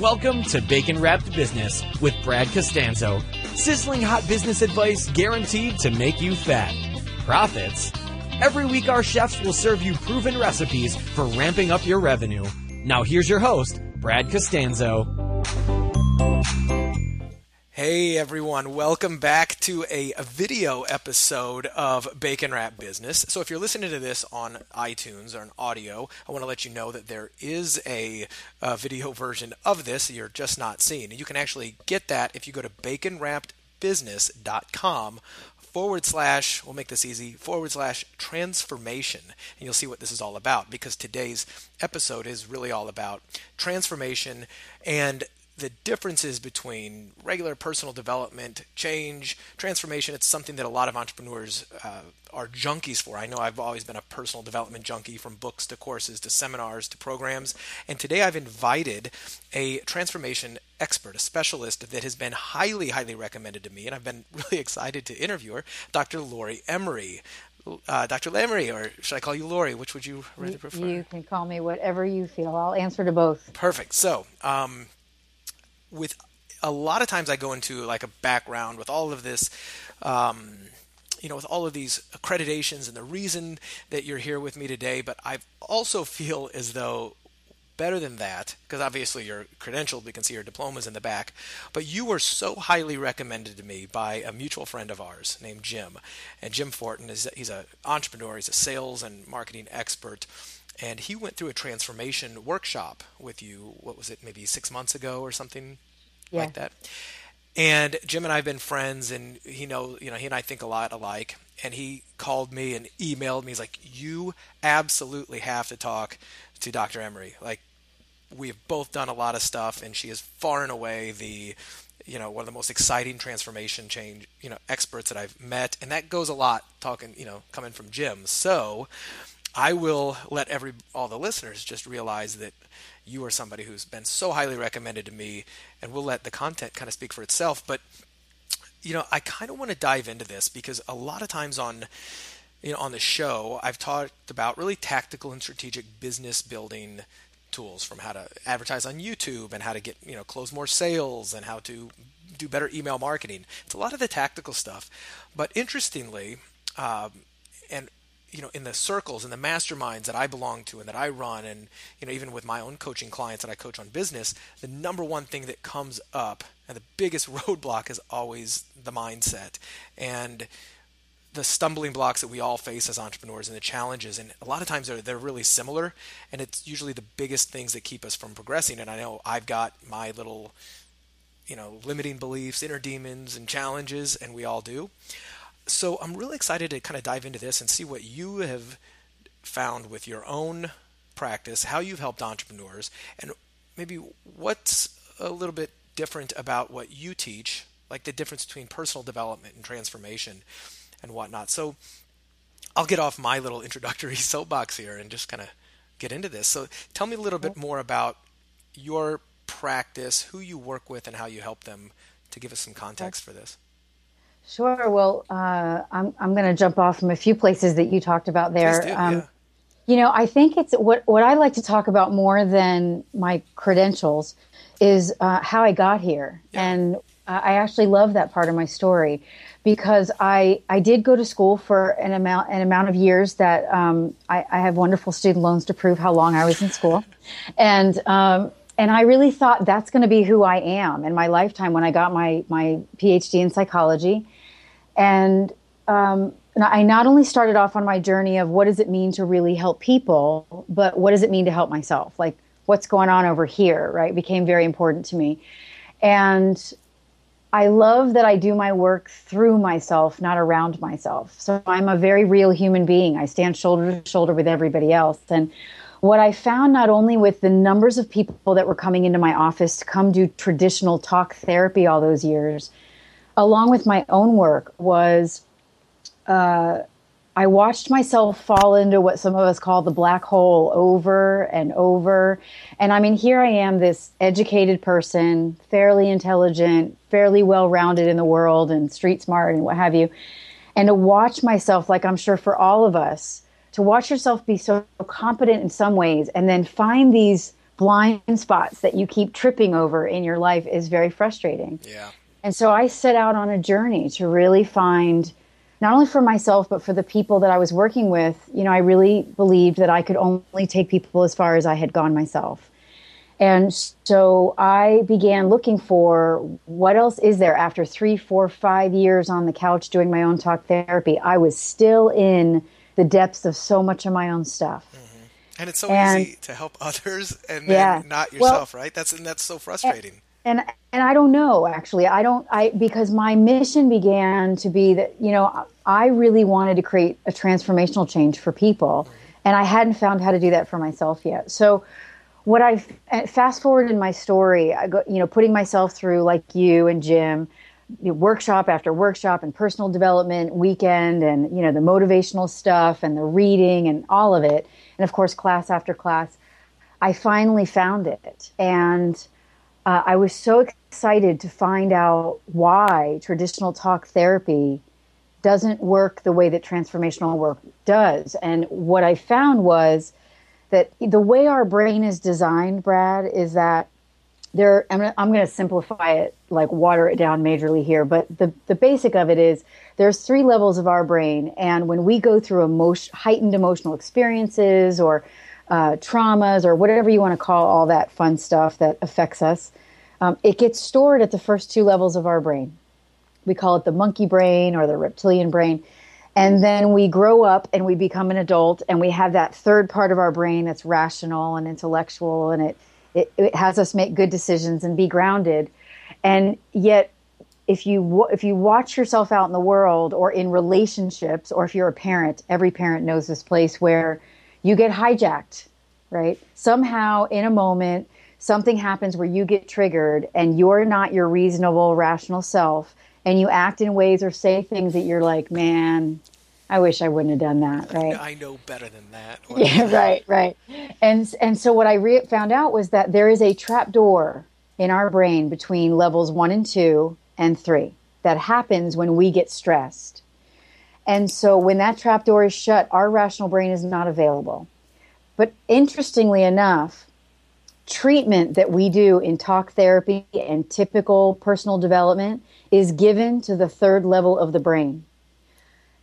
Welcome to Bacon Wrapped Business with Brad Costanzo. Sizzling hot business advice guaranteed to make you fat. Profits? Every week, our chefs will serve you proven recipes for ramping up your revenue. Now, here's your host, Brad Costanzo. Hey everyone, welcome back to a, video episode of Bacon Wrapped Business. So, if you're listening to this on iTunes or an audio, I want to let you know that there is a, a video version of this you're just not seeing. You can actually get that if you go to baconwrappedbusiness.com forward slash, we'll make this easy, forward slash transformation. And you'll see what this is all about because today's episode is really all about transformation and the differences between regular personal development, change, transformation. It's something that a lot of entrepreneurs uh, are junkies for. I know I've always been a personal development junkie from books to courses to seminars to programs. And today I've invited a transformation expert, a specialist that has been highly, highly recommended to me. And I've been really excited to interview her, Dr. Laurie Emery. Uh, Dr. Emery, or should I call you Laurie? Which would you rather prefer? You can call me whatever you feel. I'll answer to both. Perfect. So, um, with a lot of times I go into like a background with all of this, um, you know, with all of these accreditations and the reason that you're here with me today. But I also feel as though better than that, because obviously you're credentialed, we can see your diplomas in the back. But you were so highly recommended to me by a mutual friend of ours named Jim, and Jim Fortin is he's an entrepreneur, he's a sales and marketing expert and he went through a transformation workshop with you. What was it? Maybe six months ago or something yeah. like that. And Jim and I have been friends, and he know you know he and I think a lot alike. And he called me and emailed me. He's like, "You absolutely have to talk to Dr. Emery. Like, we've both done a lot of stuff, and she is far and away the you know one of the most exciting transformation change you know experts that I've met, and that goes a lot talking you know coming from Jim. So I will let every all the listeners just realize that you are somebody who's been so highly recommended to me, and we'll let the content kind of speak for itself. But you know, I kind of want to dive into this because a lot of times on you know on the show, I've talked about really tactical and strategic business building tools from how to advertise on YouTube and how to get you know close more sales and how to do better email marketing. It's a lot of the tactical stuff, but interestingly, um, and you know in the circles and the masterminds that I belong to and that I run and you know even with my own coaching clients that I coach on business the number one thing that comes up and the biggest roadblock is always the mindset and the stumbling blocks that we all face as entrepreneurs and the challenges. And a lot of times they're, they're really similar and it's usually the biggest things that keep us from progressing. And I know I've got my little you know limiting beliefs inner demons and challenges and we all do so I'm really excited to kind of dive into this and see what you have found with your own practice, how you've helped entrepreneurs, and maybe what's a little bit different about what you teach, like the difference between personal development and transformation and whatnot. So I'll get off my little introductory soapbox here and just kind of get into this. So tell me a little bit more about your practice, who you work with, and how you help them to give us some context for this. Sure. Well, uh, I'm I'm going to jump off from a few places that you talked about there. Do, um, yeah. You know, I think it's what what I like to talk about more than my credentials is uh, how I got here, yeah. and uh, I actually love that part of my story because I I did go to school for an amount an amount of years that um, I, I, have wonderful student loans to prove how long I was in school, and um, and I really thought that's going to be who I am in my lifetime when I got my my PhD in psychology and um, I not only started off on my journey of what does it mean to really help people, but what does it mean to help myself? Like what's going on over here, right? Became very important to me. And I love that I do my work through myself, not around myself. So I'm a very real human being. I stand shoulder to shoulder with everybody else. And what I found not only with the numbers of people that were coming into my office to come do traditional talk therapy all those years, along with my own work, was uh, I watched myself fall into what some of us call the black hole over and over. And I mean, here I am, this educated person, fairly intelligent, fairly well rounded in the world, and street smart and what have you. And to watch myself, like I'm sure for all of us, to watch yourself be so competent in some ways and then find these blind spots that you keep tripping over in your life is very frustrating. Yeah. And so I set out on a journey to really find not only for myself but for the people that I was working with, you know, I really believed that I could only take people as far as I had gone myself. And so I began looking for what else is there after three, four, five years on the couch doing my own talk therapy. I was still in the depths of so much of my own stuff. Mm-hmm. And it's so and, easy to help others and yeah, not yourself, well, right? That's and that's so frustrating. And, and I don't know actually. I don't I because my mission began to be that, you know, I really wanted to create a transformational change for people. And I hadn't found how to do that for myself yet. So what I fast forward in my story, I go, you know, putting myself through like you and Jim, you know, workshop after workshop and personal development weekend and you know the motivational stuff and the reading and all of it, and of course class after class. I finally found it, and uh, I was so excited to find out why traditional talk therapy doesn't work the way that transformational work does. And what I found was that the way our brain is designed, Brad, is that there. I'm gonna, I'm going to simplify it, like water it down majorly here, but the the basic of it is there's three levels of our brain, and when we go through emotion, heightened emotional experiences or uh, traumas or whatever you want to call all that fun stuff that affects us, um, it gets stored at the first two levels of our brain. We call it the monkey brain or the reptilian brain. And then we grow up and we become an adult and we have that third part of our brain that's rational and intellectual and it, it, it has us make good decisions and be grounded. And yet, if you if you watch yourself out in the world or in relationships or if you're a parent, every parent knows this place where you get hijacked, right? Somehow in a moment something happens where you get triggered and you're not your reasonable rational self and you act in ways or say things that you're like, man, I wish I wouldn't have done that, right? I know better than that. yeah, right, right. And and so what I re- found out was that there is a trap door in our brain between levels 1 and 2 and 3 that happens when we get stressed. And so when that trap door is shut, our rational brain is not available. But interestingly enough, treatment that we do in talk therapy and typical personal development is given to the third level of the brain.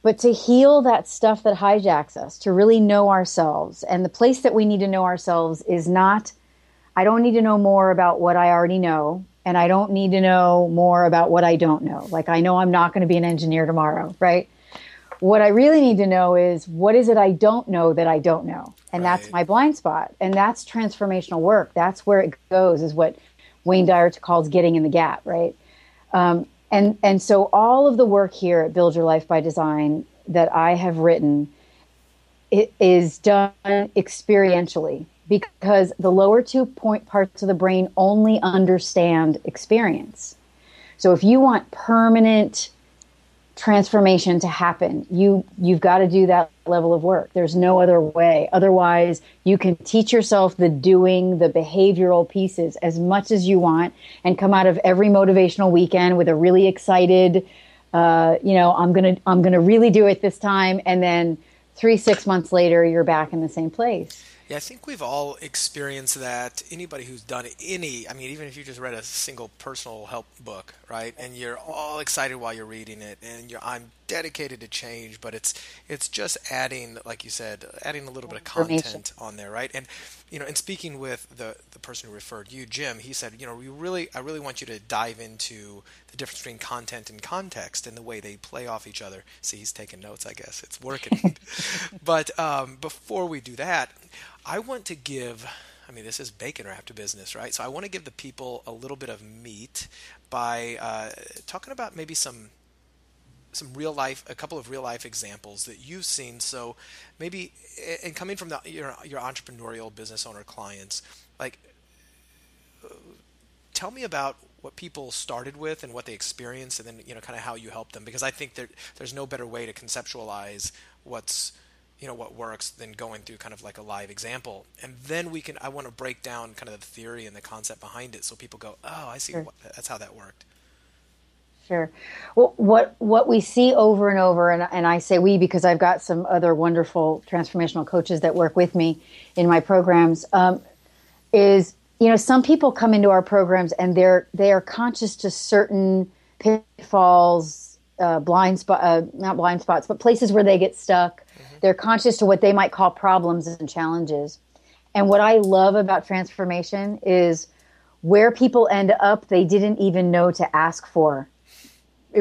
But to heal that stuff that hijacks us, to really know ourselves, and the place that we need to know ourselves is not, I don't need to know more about what I already know, and I don't need to know more about what I don't know. Like, I know I'm not going to be an engineer tomorrow, right? What I really need to know is what is it I don't know that I don't know? And right. that's my blind spot. And that's transformational work. That's where it goes, is what Wayne Dyer calls getting in the gap, right? Um, and and so all of the work here at Build Your Life by Design that I have written it is done experientially because the lower two point parts of the brain only understand experience. So if you want permanent transformation to happen. You you've got to do that level of work. There's no other way. Otherwise you can teach yourself the doing the behavioral pieces as much as you want and come out of every motivational weekend with a really excited uh, you know i'm gonna i'm gonna really do it this time and then three six months later you're back in the same place yeah, I think we've all experienced that. Anybody who's done any, I mean, even if you just read a single personal help book, right, and you're all excited while you're reading it, and you're, I'm dedicated to change, but it's it's just adding, like you said, adding a little bit of content on there, right? And you know, and speaking with the the person who referred you, Jim, he said, you know, we really, I really want you to dive into the difference between content and context and the way they play off each other. See, he's taking notes. I guess it's working. but um, before we do that, I want to give. I mean, this is bacon wrapped business, right? So I want to give the people a little bit of meat by uh, talking about maybe some some real life, a couple of real life examples that you've seen. So maybe, and coming from the, your your entrepreneurial business owner clients, like, uh, tell me about what people started with and what they experienced, and then you know, kind of how you help them. Because I think there, there's no better way to conceptualize what's you know what works than going through kind of like a live example and then we can i want to break down kind of the theory and the concept behind it so people go oh i see sure. what, that's how that worked Sure. Well, what what we see over and over, and, and I say we because I've got some other wonderful transformational coaches that work with me in my programs. Um, is you know some people come into our programs and they're they are conscious to certain pitfalls uh, blind spot uh, not blind spots but places where they get stuck mm-hmm. they're conscious to what they might call problems and challenges and what i love about transformation is where people end up they didn't even know to ask for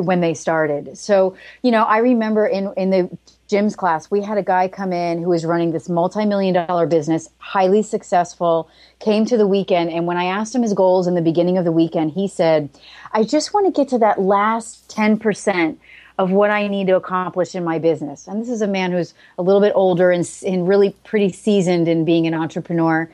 when they started so you know i remember in in the Jim's class, we had a guy come in who was running this multi-million dollar business, highly successful, came to the weekend. And when I asked him his goals in the beginning of the weekend, he said, I just want to get to that last 10% of what I need to accomplish in my business. And this is a man who's a little bit older and, and really pretty seasoned in being an entrepreneur.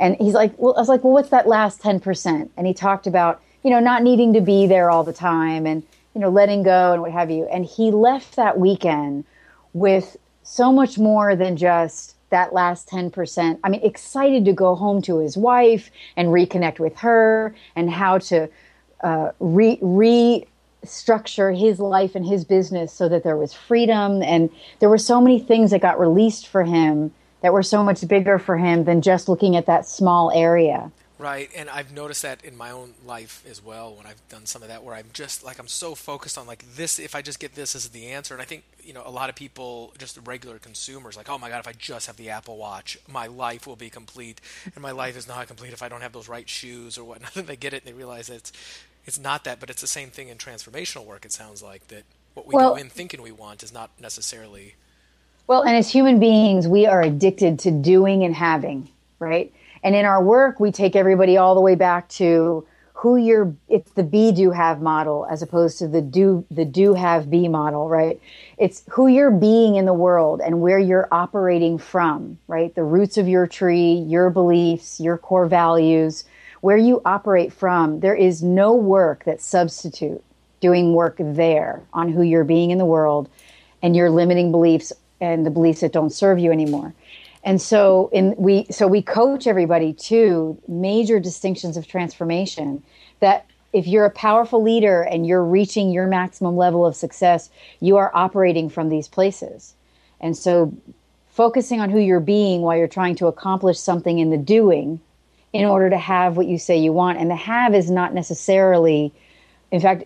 And he's like, well, I was like, well, what's that last 10%? And he talked about, you know, not needing to be there all the time and, you know, letting go and what have you. And he left that weekend with so much more than just that last 10%. I mean, excited to go home to his wife and reconnect with her and how to uh, re, restructure his life and his business so that there was freedom. And there were so many things that got released for him that were so much bigger for him than just looking at that small area. Right, and I've noticed that in my own life as well when I've done some of that, where I'm just like I'm so focused on like this. If I just get this, is the answer. And I think you know a lot of people, just regular consumers, like oh my god, if I just have the Apple Watch, my life will be complete. And my life is not complete if I don't have those right shoes or whatnot. And they get it and they realize that it's it's not that, but it's the same thing in transformational work. It sounds like that what we well, go in thinking we want is not necessarily. Well, and as human beings, we are addicted to doing and having, right? And in our work, we take everybody all the way back to who you're it's the be do have model as opposed to the do the do have be model right? It's who you're being in the world and where you're operating from right? The roots of your tree your beliefs your core values where you operate from. There is no work that substitute doing work there on who you're being in the world and your limiting beliefs and the beliefs that don't serve you anymore and so in we so we coach everybody to major distinctions of transformation that if you're a powerful leader and you're reaching your maximum level of success, you are operating from these places. And so focusing on who you're being while you're trying to accomplish something in the doing in order to have what you say you want. And the have is not necessarily, in fact,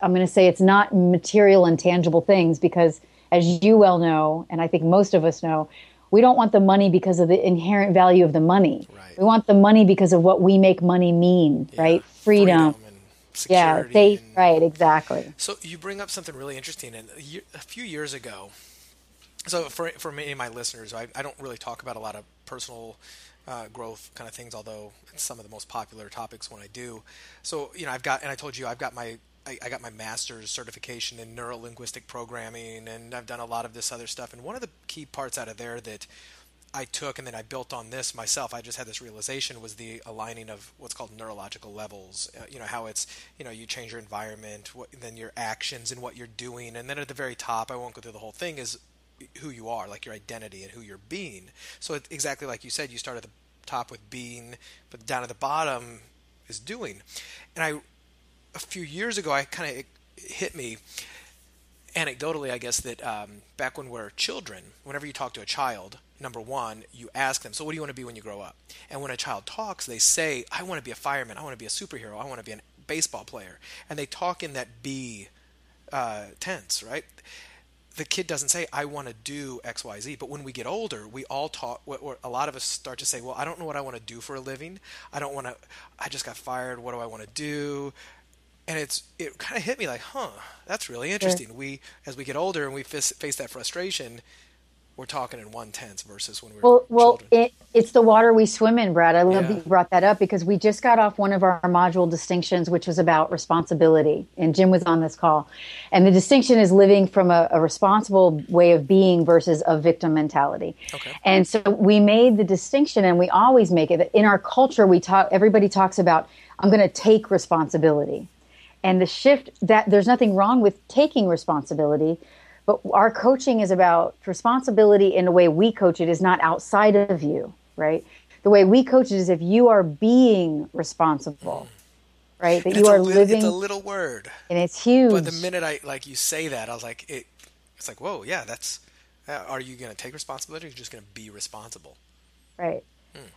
I'm going to say it's not material and tangible things because, as you well know, and I think most of us know, we don't want the money because of the inherent value of the money. Right. We want the money because of what we make money mean, yeah. right? Freedom. Freedom yeah, they and, right, exactly. So you bring up something really interesting, and a few years ago. So for for many of my listeners, I, I don't really talk about a lot of personal uh, growth kind of things, although it's some of the most popular topics when I do. So you know, I've got, and I told you, I've got my I, I, got my master's certification in neuro linguistic programming, and I've done a lot of this other stuff. And one of the key parts out of there that I took and then I built on this myself. I just had this realization was the aligning of what's called neurological levels. Uh, you know how it's you know you change your environment, what, then your actions and what you're doing, and then at the very top, I won't go through the whole thing, is who you are, like your identity and who you're being. So it, exactly like you said, you start at the top with being, but down at the bottom is doing. And I a few years ago, I kind of hit me anecdotally, I guess, that um, back when we're children, whenever you talk to a child, number one, you ask them, So, what do you want to be when you grow up? And when a child talks, they say, I want to be a fireman, I want to be a superhero, I want to be a baseball player. And they talk in that be uh, tense, right? the kid doesn't say i want to do xyz but when we get older we all talk a lot of us start to say well i don't know what i want to do for a living i don't want to i just got fired what do i want to do and it's it kind of hit me like huh that's really interesting sure. we as we get older and we face, face that frustration we're talking in one tense versus when we well, well, it, it's the water we swim in, Brad. I love yeah. you brought that up because we just got off one of our module distinctions, which was about responsibility, and Jim was on this call, and the distinction is living from a, a responsible way of being versus a victim mentality. Okay. And so we made the distinction, and we always make it. In our culture, we talk. Everybody talks about I'm going to take responsibility, and the shift that there's nothing wrong with taking responsibility but our coaching is about responsibility in a way we coach it is not outside of you, right? The way we coach it is if you are being responsible, right? That you are li- living. It's a little word, and it's huge. But the minute I like you say that, I was like, it. It's like, whoa, yeah, that's. Uh, are you going to take responsibility? or Are you just going to be responsible? Right.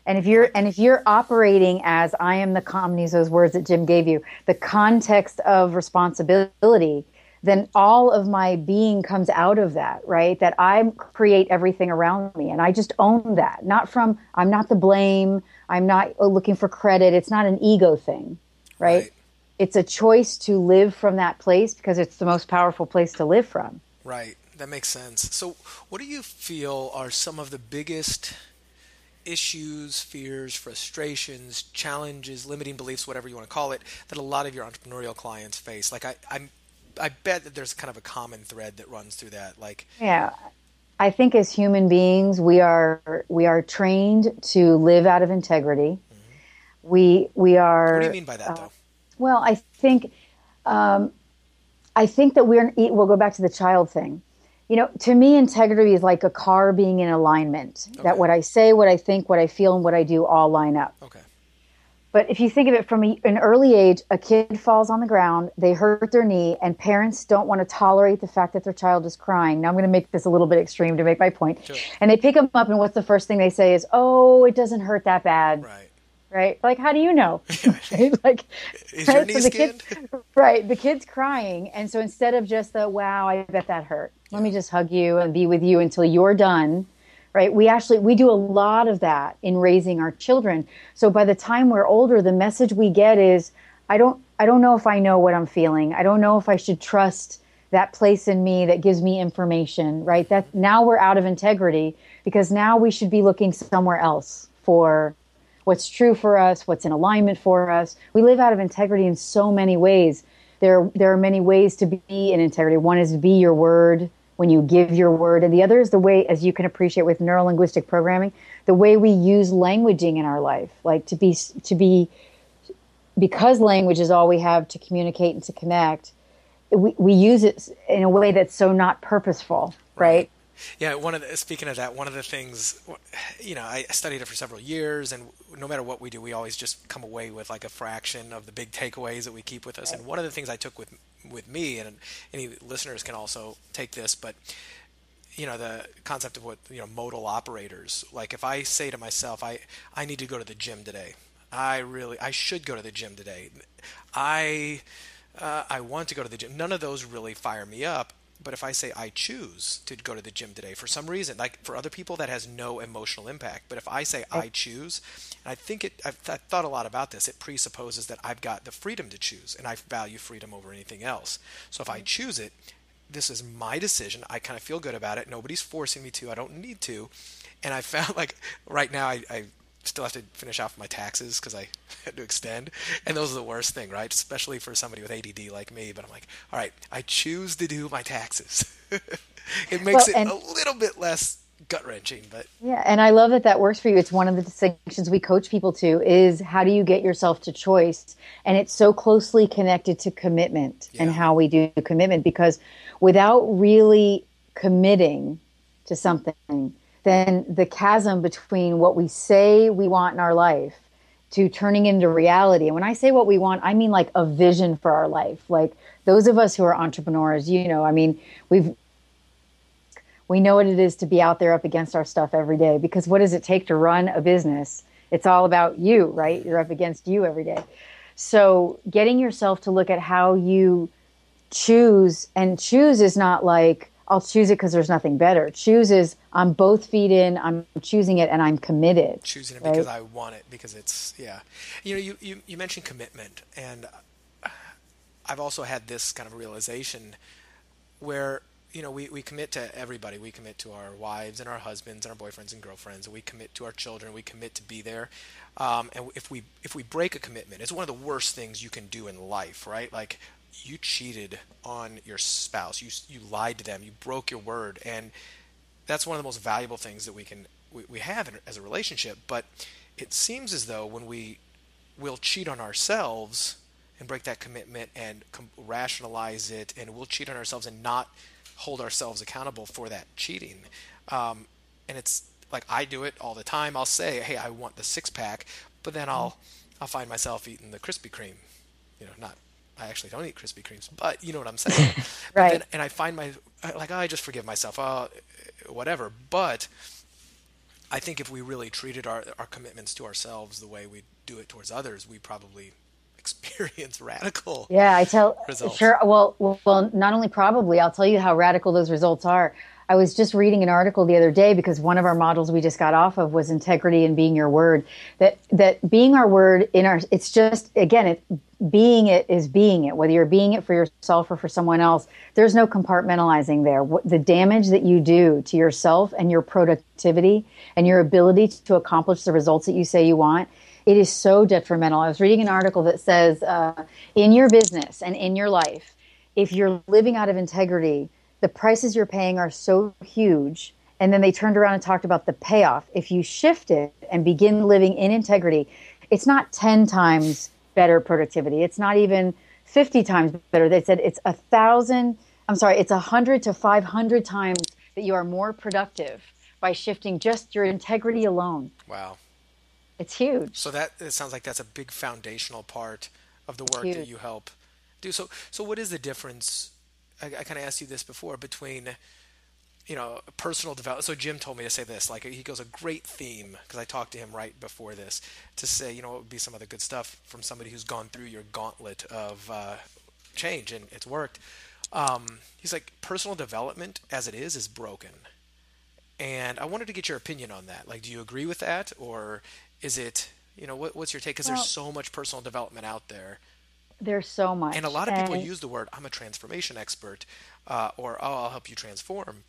And if you're and if you're operating as I am the com use those words that Jim gave you, the context of responsibility, then all of my being comes out of that, right? That I create everything around me and I just own that. Not from I'm not the blame, I'm not oh, looking for credit. It's not an ego thing, right? right? It's a choice to live from that place because it's the most powerful place to live from. Right. That makes sense. So, what do you feel are some of the biggest issues, fears, frustrations, challenges, limiting beliefs, whatever you want to call it, that a lot of your entrepreneurial clients face? Like I, I'm, I bet that there's kind of a common thread that runs through that. Like, yeah, I think as human beings, we are we are trained to live out of integrity. Mm-hmm. We we are. What do you mean by that, uh, though? Well, I think, um, I think that we're. We'll go back to the child thing you know, to me, integrity is like a car being in alignment. Okay. That what I say, what I think, what I feel, and what I do all line up. Okay. But if you think of it from a, an early age, a kid falls on the ground, they hurt their knee, and parents don't want to tolerate the fact that their child is crying. Now, I'm going to make this a little bit extreme to make my point. Sure. And they pick them up, and what's the first thing they say is, "Oh, it doesn't hurt that bad." Right right? Like, how do you know? right? Like, is right? your knee so? Kid, right. The kid's crying, and so instead of just the "Wow, I bet that hurt," let me just hug you and be with you until you're done right we actually we do a lot of that in raising our children so by the time we're older the message we get is i don't i don't know if i know what i'm feeling i don't know if i should trust that place in me that gives me information right that now we're out of integrity because now we should be looking somewhere else for what's true for us what's in alignment for us we live out of integrity in so many ways there there are many ways to be in integrity. One is to be your word when you give your word, and the other is the way, as you can appreciate with neuro linguistic programming, the way we use languaging in our life, like to be to be because language is all we have to communicate and to connect. We, we use it in a way that's so not purposeful, right? Yeah, one of the, speaking of that, one of the things, you know, I studied it for several years, and no matter what we do, we always just come away with like a fraction of the big takeaways that we keep with us. And one of the things I took with with me, and any listeners can also take this, but you know, the concept of what you know, modal operators. Like if I say to myself, I I need to go to the gym today. I really, I should go to the gym today. I uh, I want to go to the gym. None of those really fire me up. But if I say I choose to go to the gym today for some reason, like for other people that has no emotional impact. But if I say oh. I choose, and I think it, I've, I've thought a lot about this. It presupposes that I've got the freedom to choose, and I value freedom over anything else. So if I mm-hmm. choose it, this is my decision. I kind of feel good about it. Nobody's forcing me to. I don't need to. And I found like right now I, I still have to finish off my taxes because I had to extend, and those are the worst thing, right? Especially for somebody with ADD like me. But I'm like, all right, I choose to do my taxes. it makes well, it a little bit less gut wrenching, but yeah. And I love that that works for you. It's one of the distinctions we coach people to is how do you get yourself to choice, and it's so closely connected to commitment yeah. and how we do commitment because without really committing to something then the chasm between what we say we want in our life to turning into reality. And when I say what we want, I mean like a vision for our life. Like those of us who are entrepreneurs, you know, I mean, we've we know what it is to be out there up against our stuff every day because what does it take to run a business? It's all about you, right? You're up against you every day. So, getting yourself to look at how you choose and choose is not like I'll choose it because there's nothing better. Choose is I'm both feet in, I'm choosing it, and I'm committed. Choosing it right? because I want it because it's yeah. You know, you, you you mentioned commitment, and I've also had this kind of realization where you know we, we commit to everybody. We commit to our wives and our husbands and our boyfriends and girlfriends, and we commit to our children. We commit to be there. Um, and if we if we break a commitment, it's one of the worst things you can do in life, right? Like you cheated on your spouse. You you lied to them. You broke your word, and that's one of the most valuable things that we can we, we have in, as a relationship. But it seems as though when we will cheat on ourselves and break that commitment and com- rationalize it, and we'll cheat on ourselves and not hold ourselves accountable for that cheating. Um, and it's like I do it all the time. I'll say, "Hey, I want the six pack," but then I'll I'll find myself eating the Krispy Kreme. You know, not I actually don't eat Krispy Kremes, but you know what I'm saying. right. Then, and I find my like oh, I just forgive myself. Oh, whatever. But I think if we really treated our, our commitments to ourselves the way we do it towards others, we probably experience radical. Yeah, I tell results. sure. Well, well, not only probably, I'll tell you how radical those results are. I was just reading an article the other day because one of our models we just got off of was integrity and being your word. That that being our word in our it's just again it being it is being it whether you're being it for yourself or for someone else. There's no compartmentalizing there. The damage that you do to yourself and your productivity and your ability to accomplish the results that you say you want it is so detrimental. I was reading an article that says uh, in your business and in your life, if you're living out of integrity, the prices you're paying are so huge. And then they turned around and talked about the payoff. If you shift it and begin living in integrity, it's not 10 times better productivity. It's not even 50 times better. They said it's a thousand, I'm sorry, it's a hundred to 500 times that you are more productive by shifting just your integrity alone. Wow. It's huge. So that it sounds like that's a big foundational part of the work Huge. that you help do. So so what is the difference? I, I kind of asked you this before between you know personal development. So Jim told me to say this. Like he goes a great theme because I talked to him right before this to say you know what would be some of the good stuff from somebody who's gone through your gauntlet of uh, change and it's worked. Um, he's like personal development as it is is broken. And I wanted to get your opinion on that. Like, do you agree with that, or is it you know what, what's your take because Well- there's so much personal development out there There's so much. and a lot of people And- use the word i'm a transformation expert uh, or oh i'll help you transform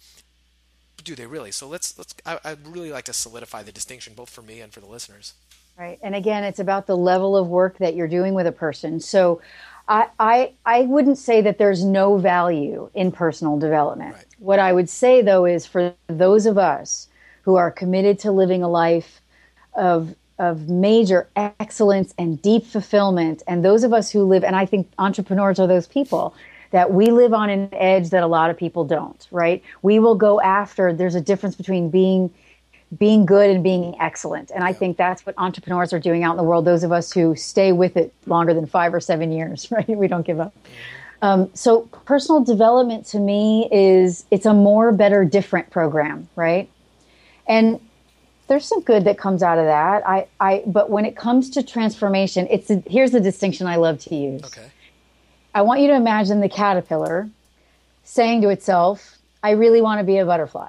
but do they really so let's let's I, i'd really like to solidify the distinction both for me and for the listeners Right. And again, it's about the level of work that you're doing with a person. So I, I, I wouldn't say that there's no value in personal development. Right. What I would say, though, is for those of us who are committed to living a life of, of major excellence and deep fulfillment, and those of us who live, and I think entrepreneurs are those people. That we live on an edge that a lot of people don't, right? We will go after, there's a difference between being being good and being excellent. And I think that's what entrepreneurs are doing out in the world. Those of us who stay with it longer than five or seven years, right? We don't give up. Um, so personal development to me is it's a more, better, different program, right? And there's some good that comes out of that. I, I, but when it comes to transformation, it's a, here's the distinction I love to use. okay I want you to imagine the caterpillar saying to itself, I really want to be a butterfly.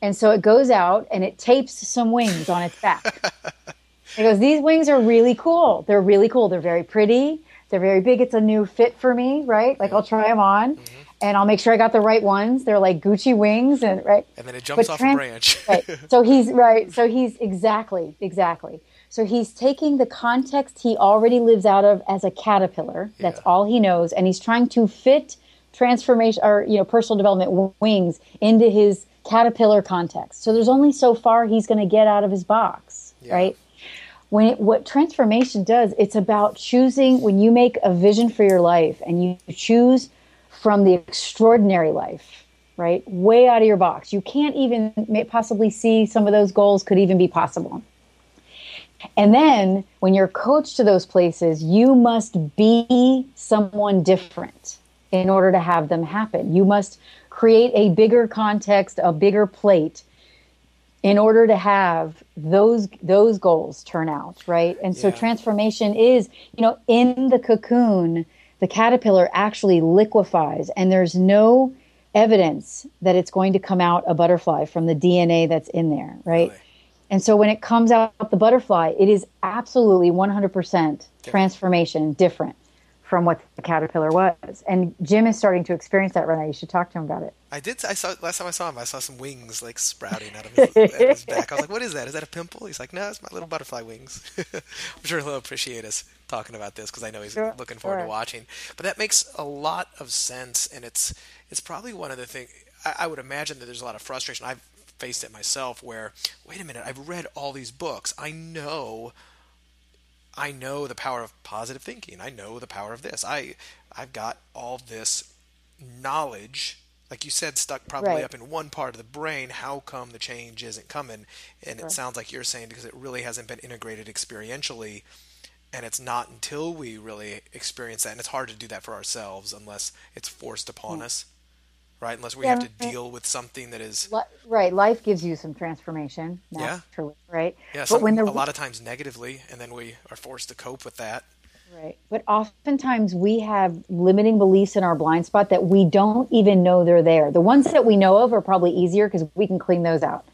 And so it goes out and it tapes some wings on its back. it goes, These wings are really cool. They're really cool. They're very pretty. They're very big. It's a new fit for me, right? Like I'll try them on mm-hmm. And I'll make sure I got the right ones. They're like Gucci wings and right. and then it jumps But off trans- a branch right. So he's right. So he's exactly, exactly. So he's taking the context he already lives out of as a caterpillar. That's all he knows, and he's trying to fit transformation or you know personal development w- wings into his caterpillar context. So there's only so far he's going to get out of his box, Yeah. right? When it, what transformation does, it's about choosing when you make a vision for your life and you choose from the extraordinary life, right? Way out of your box. You can't even may possibly see some of those goals could even be possible. And then when you're coached to those places, you must be someone different in order to have them happen. You must create a bigger context, a bigger plate in order to have those those goals turn out, right? And so Yeah. transformation is, you know, in the cocoon, the caterpillar actually liquefies and there's no evidence that it's going to come out a butterfly from the DNA that's in there, right? Really? And so when it comes out the butterfly, it is absolutely 100% transformation different from what the caterpillar was. And Jim is starting to experience that right now. You should talk to him about it. i did i saw last time i saw him i saw some wings like sprouting out of his, his back. I was like what is that? Is that a pimple? He's like no it's my little butterfly wings. I'm sure he'll appreciate us talking about this because i know he's Sure, looking forward to watching. But that makes a lot of sense and it's it's probably one of the things I, I would imagine that there's a lot of frustration i've faced it myself where wait a minute i've read all these books. I know I know the power of positive thinking. I know the power of this. I I've got all this knowledge, like you said, stuck probably Right. up in one part of the brain. How come the change isn't coming? And it sounds like you're saying because it really hasn't been integrated experientially, and it's not until we really experience that, and it's hard to do that for ourselves unless it's forced upon mm. us. Right? Unless we yeah, have to deal with something that is right. Life gives you some transformation, naturally, yeah. right? Yeah, but some, when a lot of times negatively, and then we are forced to cope with that. Right, but oftentimes we have limiting beliefs in our blind spot that we don't even know they're there. The ones that we know of are probably easier because we can clean those out.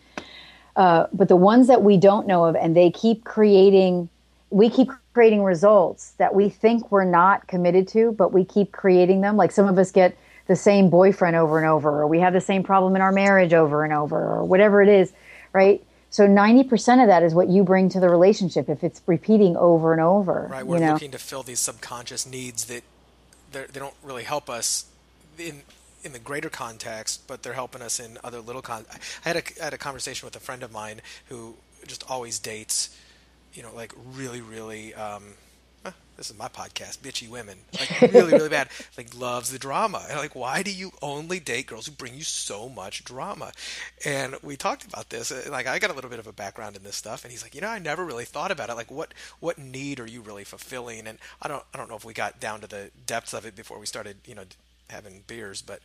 Uh, but the ones that we don't know of, and they keep creating, we keep creating results that we think we're not committed to, but we keep creating them. Like some of us get the same boyfriend over and over, or we have the same problem in our marriage over and over, or whatever it is, right? So 90% of that is what you bring to the relationship if it's repeating over and over. Right, we're you know? looking to fill these subconscious needs that they don't really help us in in the greater context, but they're helping us in other little con. I had a I had a conversation with a friend of mine who just always dates, you know, like really, really um, this is my podcast, bitchy women, like really, really bad, like loves the drama. And like, why do you only date girls who bring you so much drama? And we talked about this. Like, I got a little bit of a background in this stuff, and he's like, you know, I never really thought about it. Like, what what need are you really fulfilling? And I don't I don't know if we got down to the depths of it before we started, you know, having beers, but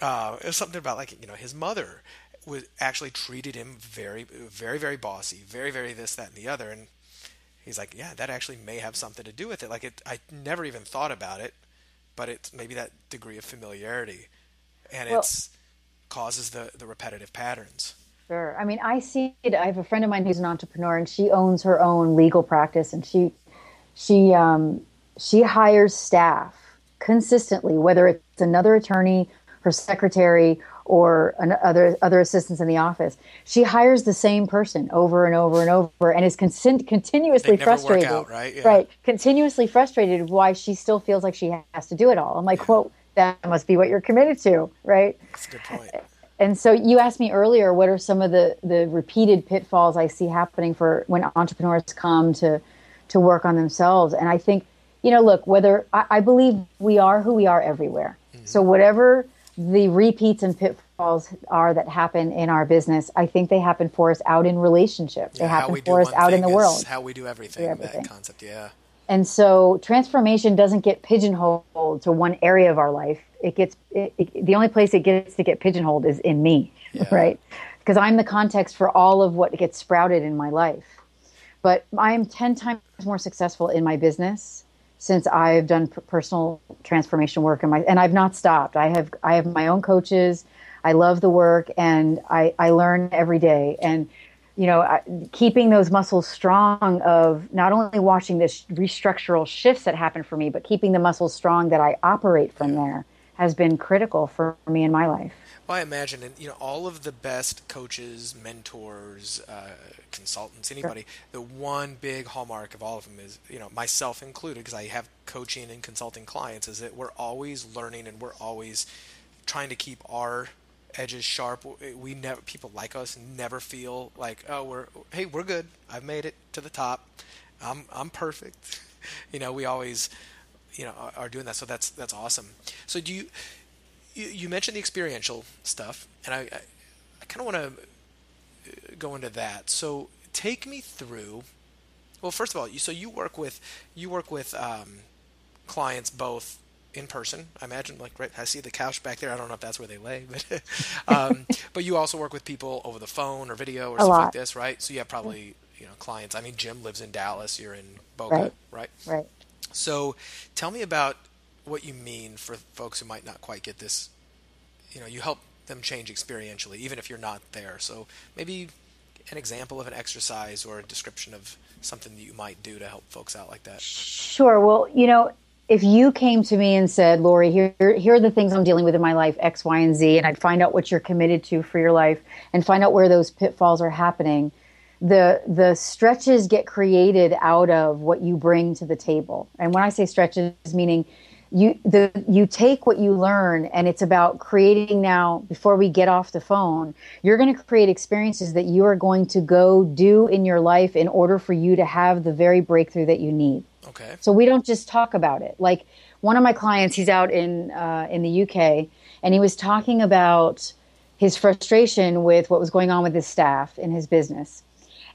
uh, it was something about like you know his mother was actually treated him very, very, very bossy, very, very this, that, and the other, and he's like, yeah, that actually may have something to do with it. Like it, I never even thought about it, but it's maybe that degree of familiarity, and well, it's causes the the repetitive patterns. Sure. I mean, I see it. I have a friend of mine who's an entrepreneur, and she owns her own legal practice, and she she um, she hires staff consistently, whether it's another attorney, her secretary, or an, other other assistants in the office. She hires the same person over and over and over, and is con- continuously frustrated. Out, right? Yeah. right, continuously frustrated why she still feels like she has to do it all. I'm like, yeah. well, that must be what you're committed to, right? That's a good point. And so you asked me earlier, what are some of the the repeated pitfalls I see happening for when entrepreneurs come to to work on themselves? And I think, you know, look, whether I, I believe we are who we are everywhere. Mm-hmm. So whatever the repeats and pitfalls are that happen in our business, I think they happen for us out in relationships. Yeah, they happen for us out in the world. How we do everything, do everything. That concept, yeah. And so transformation doesn't get pigeonholed to one area of our life. It gets it, it, the only place it gets to get pigeonholed is in me, yeah. right? Because I'm the context for all of what gets sprouted in my life. But I'm 10 times more successful in my business since I've done personal transformation work in my and I've not stopped. I have I have my own coaches. I love the work and I I learn every day and you know I, keeping those muscles strong of not only watching the sh- restructural shifts that happen for me but keeping the muscles strong that I operate from there has been critical for me in my life. Well, I imagine, and you know, all of the best coaches, mentors, uh, consultants, anybody, sure. the one big hallmark of all of them is, you know, myself included, because I have coaching and consulting clients, is that we're always learning and we're always trying to keep our edges sharp. We never, people like us never feel like, oh, we're, hey, we're good. I've made it to the top. I'm, I'm perfect. you know, we always, you know, are doing that. So that's that's awesome. So do you? You, you mentioned the experiential stuff, and I, I, I kind of want to uh, go into that. So take me through. Well, first of all, you, so you work with you work with um, clients both in person. I imagine, like, right? I see the couch back there. I don't know if that's where they lay, but um, but you also work with people over the phone or video or A stuff lot. like this, right? So you have probably you know clients. I mean, Jim lives in Dallas. You're in Boca, right? Right. right. So, tell me about what you mean for folks who might not quite get this. You know, you help them change experientially, even if you're not there. So maybe an example of an exercise or a description of something that you might do to help folks out like that. Sure. Well, you know, if you came to me and said, Laurie, here, here are the things I'm dealing with in my life, X, Y, and Z, and I'd find out what you're committed to for your life and find out where those pitfalls are happening, the the stretches get created out of what you bring to the table. And when I say stretches, meaning you the you take what you learn and it's about creating now before we get off the phone you're going to create experiences that you are going to go do in your life in order for you to have the very breakthrough that you need. Okay. So we don't just talk about it. Like one of my clients he's out in uh, in the uk and he was talking about his frustration with what was going on with his staff in his business.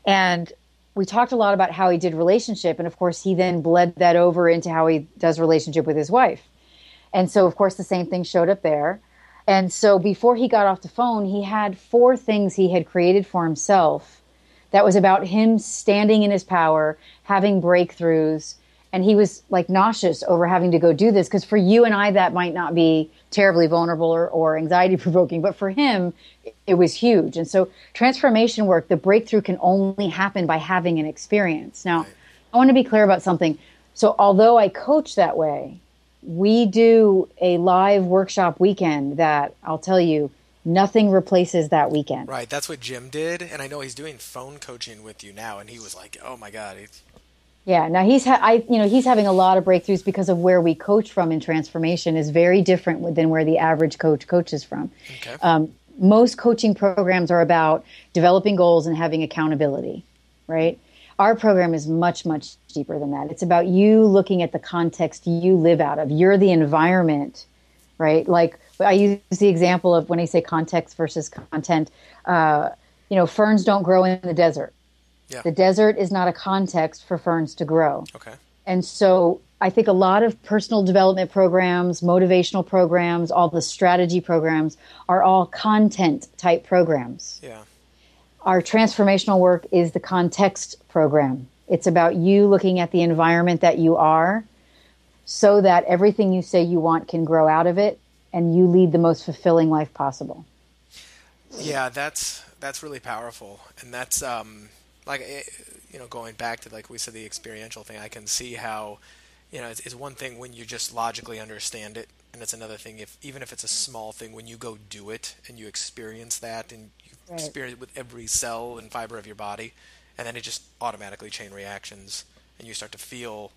And we talked a lot about how he did relationship and of course he then bled that over into how he does relationship with his wife and so of course the same thing showed up there And so before he got off the phone, he had four things he had created for himself that was about him standing in his power, having breakthroughs. And he was like nauseous over having to go do this because for you and I, that might not be terribly vulnerable or, or anxiety provoking, but for him, it was huge. And so, transformation work, the breakthrough can only happen by having an experience. Now, I want to be clear about something. So, although I coach that way, we do a live workshop weekend that I'll tell you nothing replaces that weekend. Right. That's what Jim did. And I know he's doing phone coaching with you now. And he was like, oh my God. Yeah. Now he's, ha- I, you know, he's having a lot of breakthroughs because of where we coach from in transformation is very different than where the average coach coaches from. Okay. Um, most coaching programs are about developing goals and having accountability, right? Our program is much, much deeper than that. It's about you looking at the context you live out of. You're the environment, right? Like I use the example of when I say context versus content. Uh, you know, ferns don't grow in the desert. Yeah. The desert is not a context for ferns to grow. Okay. And so I think a lot of personal development programs, motivational programs, all the strategy programs are all content type programs. Yeah. Our transformational work is the context program. It's about you looking at the environment that you are so that everything you say you want can grow out of it and you lead the most fulfilling life possible. Yeah, that's that's really powerful. And that's um like eh, you know going back to like we said the experiential thing, I can see how you know, it's, it's one thing when you just logically understand it, and it's another thing if even if it's a small thing when you go do it and you experience that and you right. experience it with every cell and fiber of your body, and then it just automatically chain reactions, and you start to feel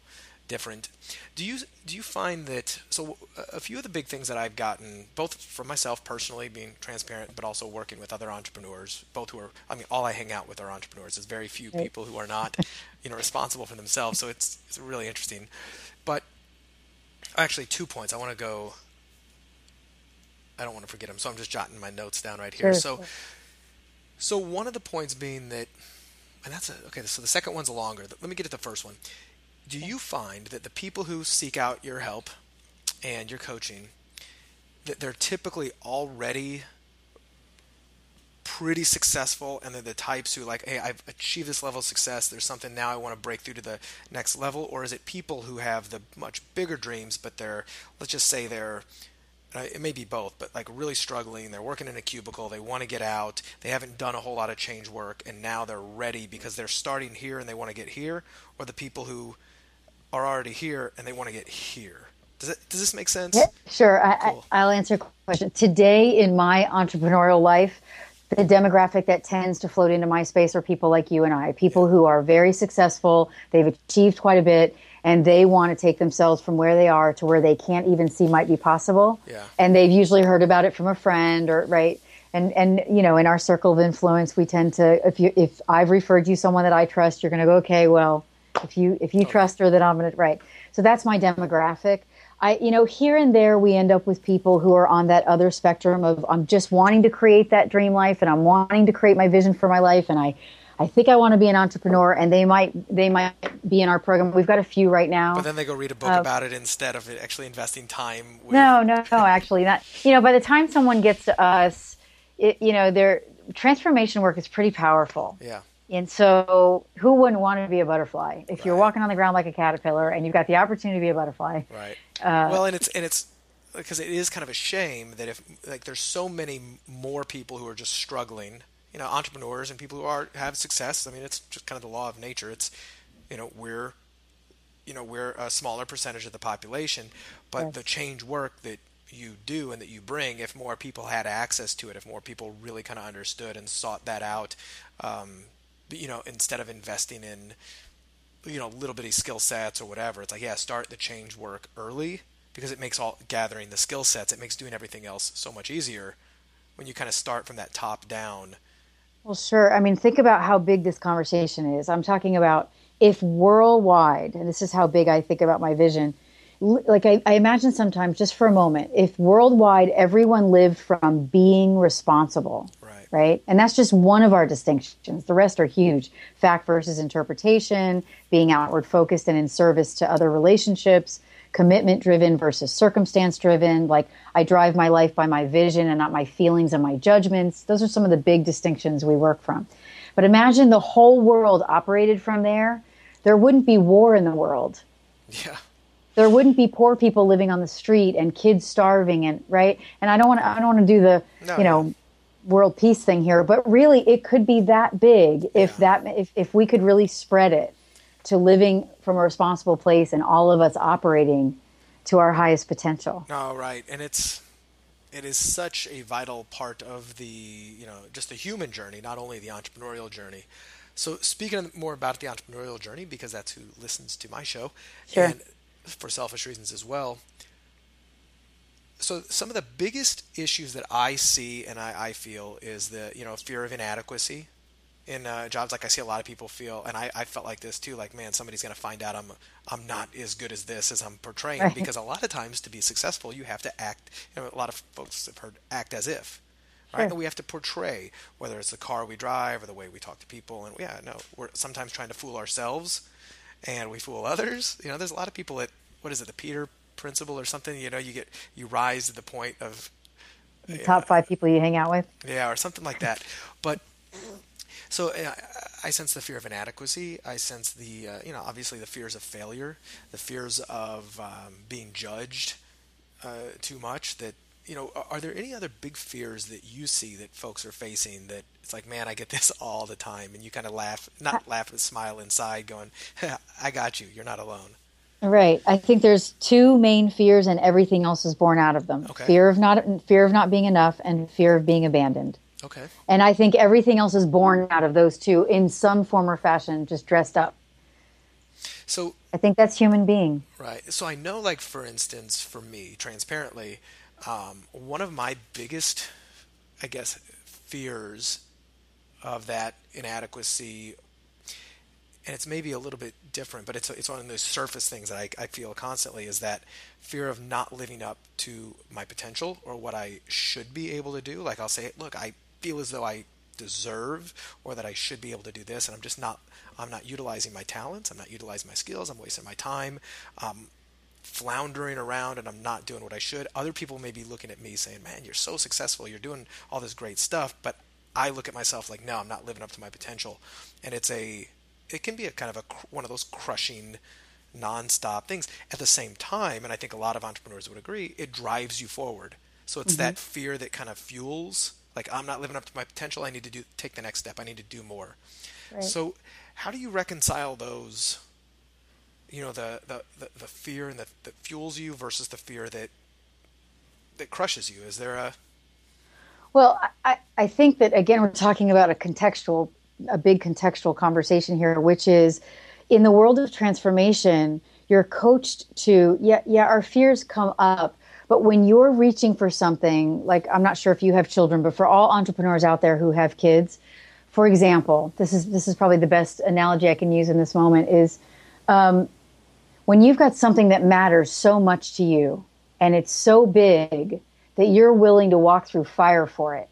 different. Do you do you find that so a few of the big things that I've gotten both from myself personally being transparent but also working with other entrepreneurs both who are I mean all I hang out with are entrepreneurs there's very few people who are not you know responsible for themselves so it's it's really interesting but actually, two points. I want to go. I don't want to forget them, so I'm just jotting my notes down right here. Sure. So, so one of the points being that, and that's a, okay. So the second one's longer. Let me get to the first one. Do you find that the people who seek out your help and your coaching, that they're typically already pretty successful and they're the types who like hey i've achieved this level of success. There's something now i want to break through to the next level or is it people who have the much bigger dreams but they're let's just say they're uh, it may be both but like really struggling they're working in a cubicle they want to get out they haven't done a whole lot of change work and now they're ready because they're starting here and they want to get here? Or the people who are already here and they want to get here does, it, does this make sense? Yeah, sure. Cool. I, I'll answer a question. Today in my entrepreneurial life, the demographic that tends to float into my space are people like you and I, people who are very successful, they've achieved quite a bit, and they want to take themselves from where they are to where they can't even see might be possible. Yeah. And they've usually heard about it from a friend or right. And and you know, in our circle of influence, we tend to if you if I've referred you someone that I trust, you're going to go okay. Well, if you if you okay. trust her, then I'm going to right. So that's my demographic. I, you know, here and there we end up with people who are on that other spectrum of I'm just wanting to create that dream life and I'm wanting to create my vision for my life and I, I think I want to be an entrepreneur and they might they might be in our program. We've got a few right now. But then they go read a book uh, about it instead of actually investing time. With... No, no, no, actually not. You know, by the time someone gets to us, it, you know, their transformation work is pretty powerful. Yeah. And so, who wouldn't want to be a butterfly? If right. you're walking on the ground like a caterpillar and you've got the opportunity to be a butterfly, right? Uh, well, and it's and it's because it is kind of a shame that if like there's so many more people who are just struggling, you know, entrepreneurs and people who are have success. I mean, it's just kind of the law of nature. It's you know we're you know we're a smaller percentage of the population, but yes. the change work that you do and that you bring, if more people had access to it, if more people really kind of understood and sought that out, um, you know, instead of investing in, you know, little bitty skill sets or whatever, it's like, yeah, start the change work early because it makes all gathering the skill sets, it makes doing everything else so much easier when you kind of start from that top down. Well, sure. I mean, think about how big this conversation is. I'm talking about if worldwide, and this is how big I think about my vision. Like I, I imagine sometimes, just for a moment, if worldwide everyone lived from being responsible, right? And that's just one of our distinctions. The rest are huge fact versus interpretation, being outward focused and in service to other relationships, commitment driven versus circumstance driven. Like I drive my life by my vision and not my feelings and my judgments. Those are some of the big distinctions we work from. But imagine the whole world operated from there. There wouldn't be war in the world. Yeah. There wouldn't be poor people living on the street and kids starving and right. And I don't want to. I don't want to do the No, you know no. World peace thing here, but really it could be that big if Yeah. that if if we could really spread it to living from a responsible place and all of us operating to our highest potential. No, right, and it's it is such a vital part of the you know just the human journey, not only the entrepreneurial journey. So speaking more about the entrepreneurial journey, because that's who listens to my show, Sure. and for selfish reasons as well. So some of the biggest issues that I see and I, I feel is the you know fear of inadequacy in uh, jobs. Like I see a lot of people feel, and I, I felt like this too. Like man, somebody's going to find out I'm I'm not as good as this as I'm portraying. Right. Because a lot of times to be successful, you have to act. You know, a lot of folks have heard act as if. Right? Sure. And we have to portray whether it's the car we drive or the way we talk to people. And yeah, no, we're sometimes trying to fool ourselves, and we fool others. You know, there's a lot of people that what is it, the Peter principle or something? You know, you get you rise to the point of The top five people you hang out with. yeah, or something like that. But so uh, I sense the fear of inadequacy. I sense the uh, you know obviously the fears of failure, the fears of um, being judged uh, too much. That you know, are- are there any other big fears that you see that folks are facing? That it's like, man, I get this all the time, and you kind of laugh, not laugh, but smile inside, going, "I got you. You're not alone." Right. I think there's two main fears and everything else is born out of them. Okay. Fear of not fear of not being enough and fear of being abandoned. Okay. And I think everything else is born out of those two in some form or fashion, just dressed up. So I think that's human being. Right. So I know, like for instance, for me, transparently, um, one of my biggest, I guess, fears of that inadequacy, and it's maybe a little bit different, but it's it's one of those surface things that I, I feel constantly is that fear of not living up to my potential or what I should be able to do. Like I'll say, look, I feel as though I deserve or that I should be able to do this, and I'm just not. I'm not utilizing my talents. I'm not utilizing my skills. I'm wasting my time. Um, floundering around and I'm not doing what I should. Other people may be looking at me saying, "Man, you're so successful. You're doing all this great stuff." But I look at myself like, "No, I'm not living up to my potential." And it's a it can be a kind of a one of those crushing nonstop things. At the same time, and I think a lot of entrepreneurs would agree, it drives you forward. So it's that mm-hmm. fear that kind of fuels like I'm not living up to my potential. I need to do take the next step. I need to do more. Right. So how do you reconcile those you know the the, the, the fear and the, that fuels you versus the fear that that crushes you is there a Well, I, I think that again we're talking about a contextual, a big contextual conversation here, which is in the world of transformation, you're coached to yeah, yeah, our fears come up, but when you're reaching for something, like I'm not sure if you have children, but for all entrepreneurs out there who have kids, for example, this is this is probably the best analogy I can use in this moment is um, when you've got something that matters so much to you and it's so big that you're willing to walk through fire for it,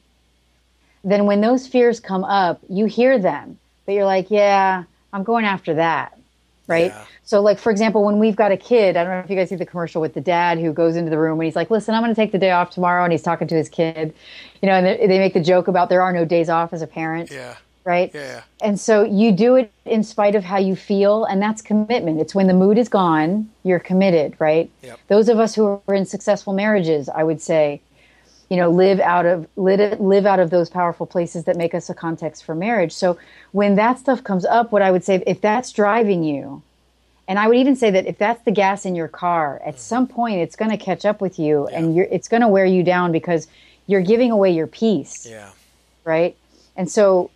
then when those fears come up, you hear them, but you're like, yeah, I'm going after that. Right. Yeah. So, like, for example, when we've got a kid, I don't know if you guys see the commercial with the dad who goes into the room and he's like, listen, I'm going to take the day off tomorrow. And he's talking to his kid, you know, and they they make the joke about there are no days off as a parent yeah right? Yeah. And so you do it in spite of how you feel, and that's commitment. It's when the mood is gone, you're committed, right? Yep. Those of us who are in successful marriages, I would say, you know, live out of live, out of those powerful places that make us a context for marriage. So when that stuff comes up, what I would say, if that's driving you, and I would even say that if that's the gas in your car, at mm. some point it's going to catch up with you, and you're, it's going to wear you down because you're giving away your peace yeah right? And so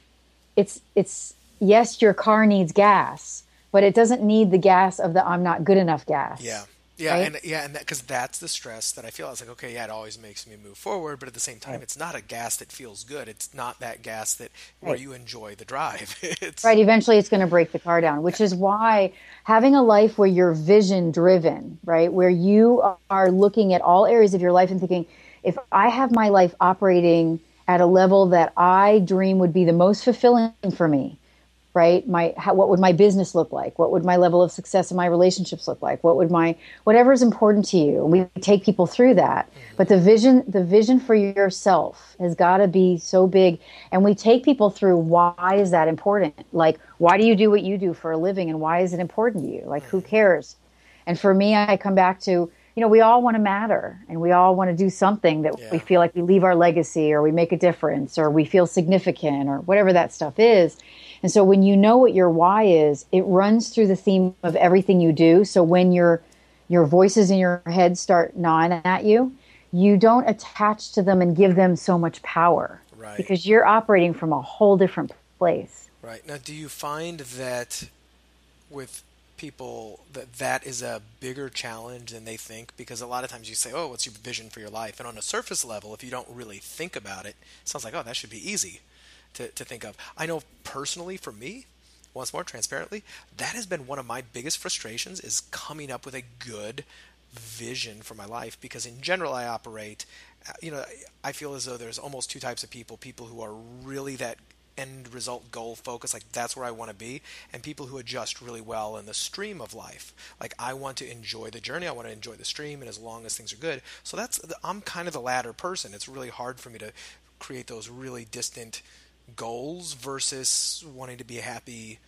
it's it's yes, your car needs gas, but it doesn't need the gas of the I'm not good enough gas. yeah yeah Right? and yeah and because that's the stress that i feel i was like okay yeah it always makes me move forward but at the same time it's not a gas that feels good. It's not that gas that where you enjoy the drive. It's Right, eventually it's going to break the car down, which is why having a life where you're vision driven, right, where you are looking at all areas of your life and thinking, if I have my life operating at a level that I dream would be the most fulfilling for me, right? My how, what would my business look like? What would my level of success in my relationships look like? What would my whatever is important to you? We take people through that. Mm-hmm. But the vision the vision for yourself has got to be so big and we take people through why is that important? Like why do you do what you do for a living and why is it important to you? Like who cares? And for me I come back to you know, we all want to matter and we all want to do something that yeah. we feel like we leave our legacy or we make a difference or we feel significant or whatever that stuff is. And so when you know what your why is, it runs through the theme of everything you do. So when your your voices in your head start gnawing at you, you don't attach to them and give them so much power. Right. Because you're operating from a whole different place. Right. Now do you find that with people that that is a bigger challenge than they think because a lot of times you say oh what's your vision for your life and on a surface level if you don't really think about it, it sounds like oh that should be easy to, to think of. I know personally for me, once more transparently, that has been one of my biggest frustrations is coming up with a good vision for my life because in general I operate uh, you know I feel as though there's almost two types of people people who are really that end result goal focus like that's where I want to be and people who adjust really well in the stream of life like I want to enjoy the journey I want to enjoy the stream and as long as things are good so that's I'm kind of the latter person it's really hard for me to create those really distant goals versus wanting to be happy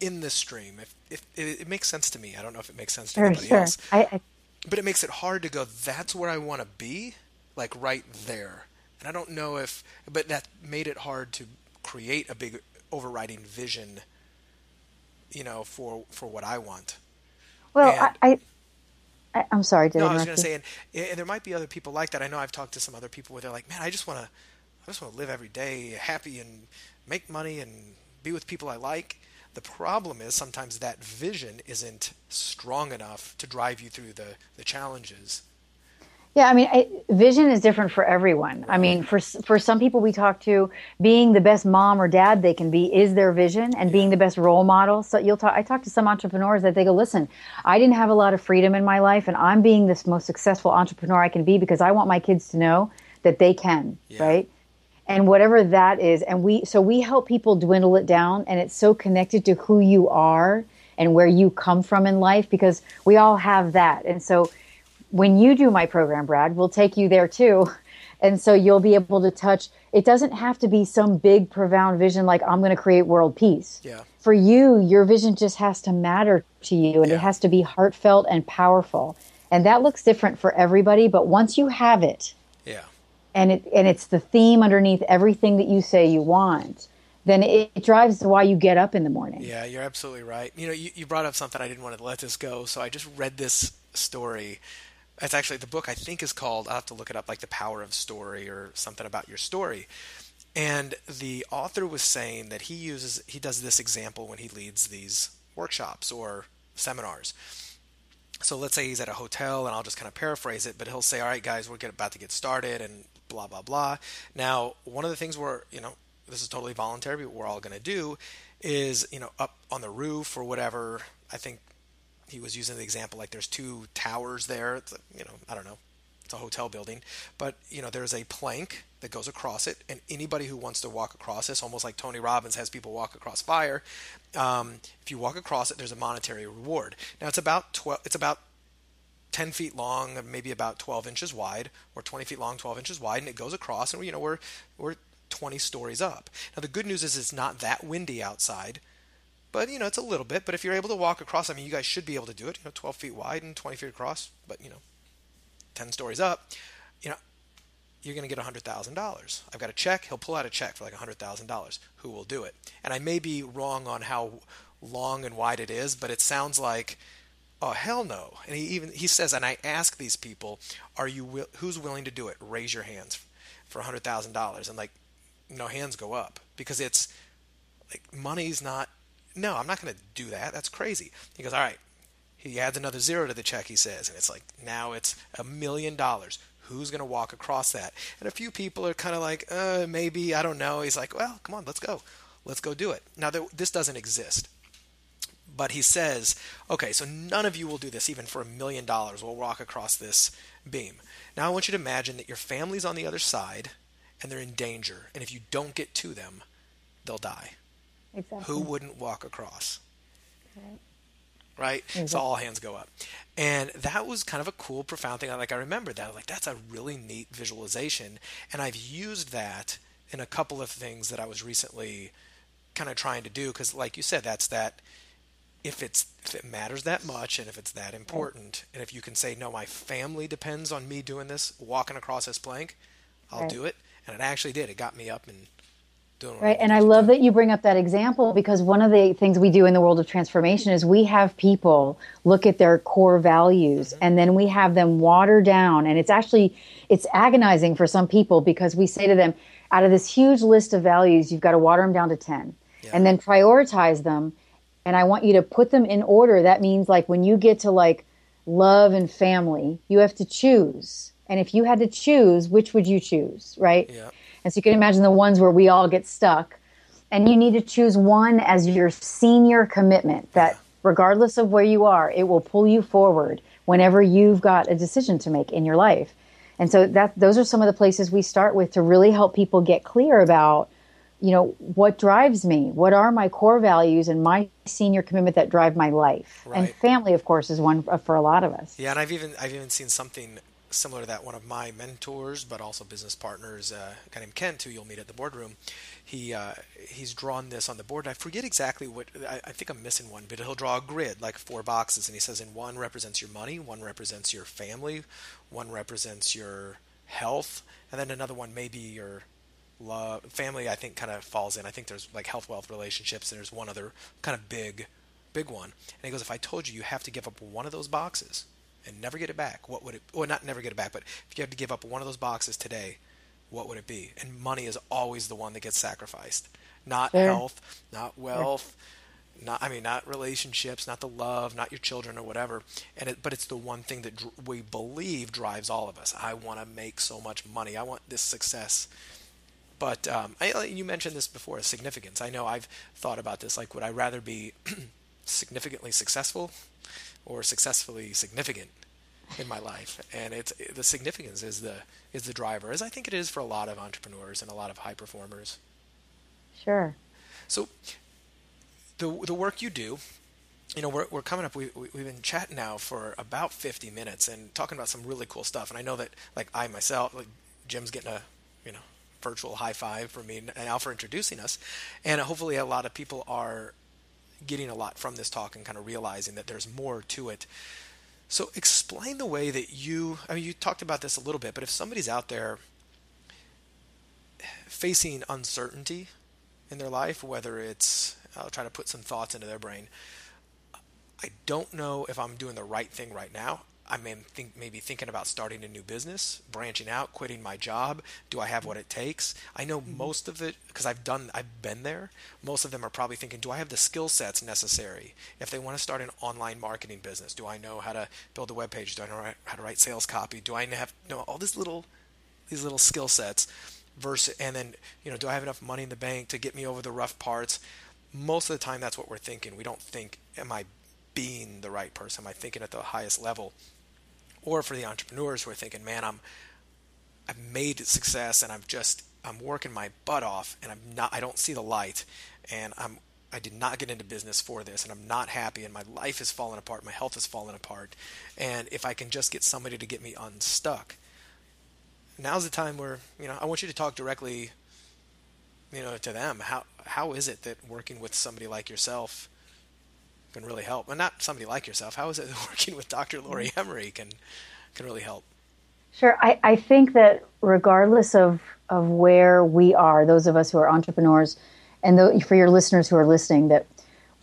in the stream. If, if it, it, makes sense to me, I don't know if it makes sense to sure, anybody sure. else. I, I, but it makes it hard to go. That's where I want to be, like right there. And I don't know if, but that made it hard to create a big overriding vision. You know, for for what I want. Well, and, I, I I'm sorry. Did no, I was going to say, and, and there might be other people like that. I know I've talked to some other people where they're like, "Man, I just want to I just want to live every day happy and make money and be with people I like. The problem is sometimes that vision isn't strong enough to drive you through the, the challenges. Yeah, I mean, I, vision is different for everyone. I mean, for for some people we talk to, being the best mom or dad they can be is their vision, and being the best role model. So you'll talk. I talk to some entrepreneurs that they go, "Listen, I didn't have a lot of freedom in my life, and I'm being this most successful entrepreneur I can be because I want my kids to know that they can." Yeah. Right? and whatever that is and we so we help people dwindle it down and it's so connected to who you are and where you come from in life because we all have that and so when you do my program brad we'll take you there too. And so you'll be able to touch it doesn't have to be some big profound vision like i'm going to create world peace. Yeah. For you your vision just has to matter to you and yeah. it has to be heartfelt and powerful. And that looks different for everybody but once you have it yeah. and it and it's the theme underneath everything that you say you want then it, it, drives why you get up in the morning. Yeah you're absolutely right. You know you, you brought up something i didn't want to let this go so i just read this story it's actually the book i think is called i'll have to look it up like the power of story or something about your story and the author was saying that he uses he does this example when he leads these workshops or seminars so let's say he's at a hotel and i'll just kind of paraphrase it but he'll say all right guys we're about to get started and blah blah blah. Now, one of the things we're you know this is totally voluntary, but we're all going to do is you know up on the roof or whatever. I think he was using the example like there's two towers there. It's, you know I don't know. It's a hotel building, but you know there's a plank that goes across it, and anybody who wants to walk across this, almost like Tony Robbins has people walk across fire. Um, if you walk across it, there's a monetary reward. Now it's about twelve. It's about 10 feet long, maybe about 12 inches wide, or 20 feet long, 12 inches wide, and it goes across, and you know we're we're 20 stories up. Now the good news is it's not that windy outside, but you know it's a little bit. But if you're able to walk across, I mean, you guys should be able to do it. You know, 12 feet wide and 20 feet across, but you know, 10 stories up, you know, you're going to get $100,000. I've got a check. He'll pull out a check for like $100,000. Who will do it? And I may be wrong on how long and wide it is, but it sounds like Oh hell no! And he even he says, and I ask these people, "Are you who's willing to do it? Raise your hands for hundred thousand dollars." And like, no hands go up because it's like money's not. No, I'm not going to do that. That's crazy. He goes, "All right." He adds another zero to the check. He says, and it's like now it's a million dollars. Who's going to walk across that? And a few people are kind of like, uh, maybe I don't know. He's like, well, come on, let's go, let's go do it. Now, this doesn't exist but he says, okay, so none of you will do this even for a million dollars. We'll walk across this beam. Now I want you to imagine that your family's on the other side and they're in danger. And if you don't get to them, they'll die. Exactly. Who wouldn't walk across? Right. Right? Mm-hmm. So all hands go up. And that was kind of a cool, profound thing. Like I remember that. Like that's a really neat visualization. And I've used that in a couple of things that I was recently kind of trying to do. Because like you said, that's that if it's if it matters that much and if it's that important and if you can say no my family depends on me doing this walking across this plank i'll right. do it and it actually did it got me up and doing right and i love that you bring up that example because one of the things we do in the world of transformation is we have people look at their core values mm-hmm. and then we have them water down and it's actually it's agonizing for some people because we say to them out of this huge list of values you've got to water them down to 10 yeah. and then prioritize them and I want you to put them in order. That means like when you get to like love and family, you have to choose. And if you had to choose, which would you choose, right? Yeah. And so you can imagine the ones where we all get stuck. And you need to choose one as your senior commitment that regardless of where you are, it will pull you forward whenever you've got a decision to make in your life. And so that those are some of the places we start with to really help people get clear about you know what drives me what are my core values and my senior commitment that drive my life right. and family of course is one uh, for a lot of us yeah and i've even i've even seen something similar to that one of my mentors but also business partners uh, a guy named kent who you'll meet at the boardroom he uh, he's drawn this on the board i forget exactly what I, I think i'm missing one but he'll draw a grid like four boxes and he says in one represents your money one represents your family one represents your health and then another one maybe your love, family. I think kind of falls in. I think there's like health, wealth, relationships, and there's one other kind of big, big one. And he goes, if I told you you have to give up one of those boxes and never get it back, what would it? Well, not never get it back, but if you had to give up one of those boxes today, what would it be? And money is always the one that gets sacrificed, not sure. health, not wealth. Sure. Not, I mean, not relationships, not the love, not your children or whatever. And it, but it's the one thing that dr- we believe drives all of us. I want to make so much money. I want this success but um, I, you mentioned this before, significance. I know I've thought about this. Like, would I rather be significantly successful or successfully significant in my life? And it's the significance is the is the driver, as I think it is for a lot of entrepreneurs and a lot of high performers. Sure. So, the the work you do, you know, we're, we're coming up. We, we, have been chatting now for about 50 minutes and talking about some really cool stuff. And I know that, like, I myself, like, Jim's getting a, you know, virtual high five for me and Al for introducing us. And hopefully, a lot of people are getting a lot from this talk and kind of realizing that there's more to it. So, explain the way that you, I mean, you talked about this a little bit, but if somebody's out there facing uncertainty in their life, whether it's, I'll try to put some thoughts into their brain. I don't know if I'm doing the right thing right now. I may think maybe thinking about starting a new business, branching out, quitting my job. Do I have what it takes? I know mm-hmm. most of it because I've done, I've been there. Most of them are probably thinking, do I have the skill sets necessary? If they want to start an online marketing business, do I know how to build a web page? Do I know how to write sales copy? Do I have know all these little, these little skill sets? Versus, and then you know, do I have enough money in the bank to get me over the rough parts? Most of the time, that's what we're thinking. We don't think, am I being the right person? Am I thinking at the highest level? Or for the entrepreneurs who are thinking, man, I'm I've made success and I'm just I'm working my butt off and I'm not I don't see the light and I'm I did not get into business for this and I'm not happy and my life is falling apart, my health is falling apart. And if I can just get somebody to get me unstuck, now's the time where, you know, I want you to talk directly you know to them. How how is it that working with somebody like yourself can really help. And not somebody like yourself. How is it working with Dr. Laurie mm-hmm. Emery can can really help? Sure. I, I think that regardless of of where we are, those of us who are entrepreneurs, and the, for your listeners who are listening, that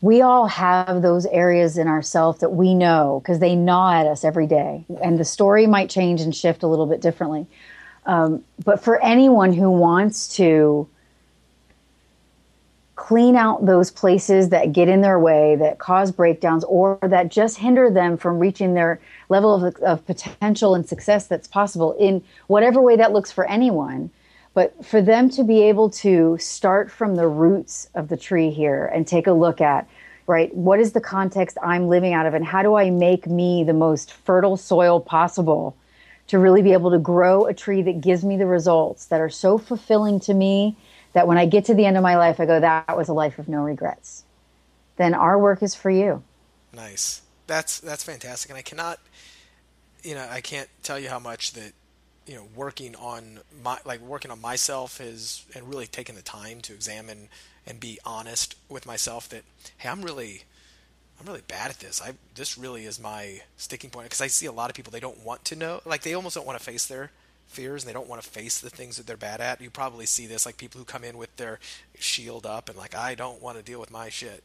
we all have those areas in ourselves that we know because they gnaw at us every day. And the story might change and shift a little bit differently. Um, but for anyone who wants to clean out those places that get in their way, that cause breakdowns, or that just hinder them from reaching their level of, of potential and success that's possible in whatever way that looks for anyone. But for them to be able to start from the roots of the tree here and take a look at, right, what is the context I'm living out of, and how do I make me the most fertile soil possible to really be able to grow a tree that gives me the results that are so fulfilling to me that when I get to the end of my life, I go, that was a life of no regrets, then our work is for you. Nice. That's that's fantastic, and I cannot, you know, I can't tell you how much that you know working on my like working on myself is and really taking the time to examine and be honest with myself that hey i'm really i'm really bad at this i this really is my sticking point because i see a lot of people they don't want to know like they almost don't want to face their fears and they don't want to face the things that they're bad at. You probably see this like people who come in with their shield up and like i don't want to deal with my shit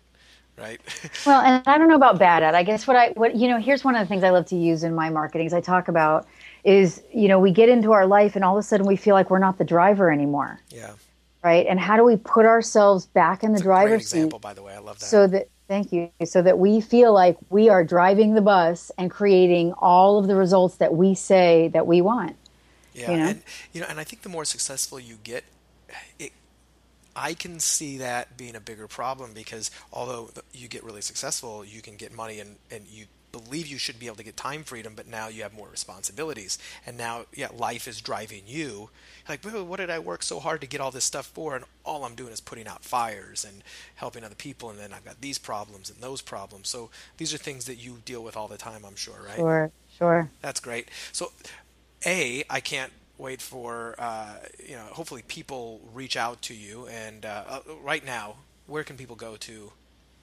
right? Well and i don't know about bad at. I guess what i what you know here's one of the things i love to use in my marketing is i talk about is you know we get into our life and all of a sudden we feel like we're not the driver anymore. Yeah. Right? And how do we put ourselves back in the That's driver's example seat by the way. I love that. so that thank you so that we feel like we are driving the bus and creating all of the results that we say that we want yeah you know? and you know and i think the more successful you get it I can see that being a bigger problem because although you get really successful, you can get money and, and you believe you should be able to get time freedom, but now you have more responsibilities. And now, yeah, life is driving you. Like, what did I work so hard to get all this stuff for? And all I'm doing is putting out fires and helping other people. And then I've got these problems and those problems. So these are things that you deal with all the time, I'm sure, right? Sure, sure. That's great. So, A, I can't wait for, uh, you know, hopefully people reach out to you. And uh, uh right now, where can people go to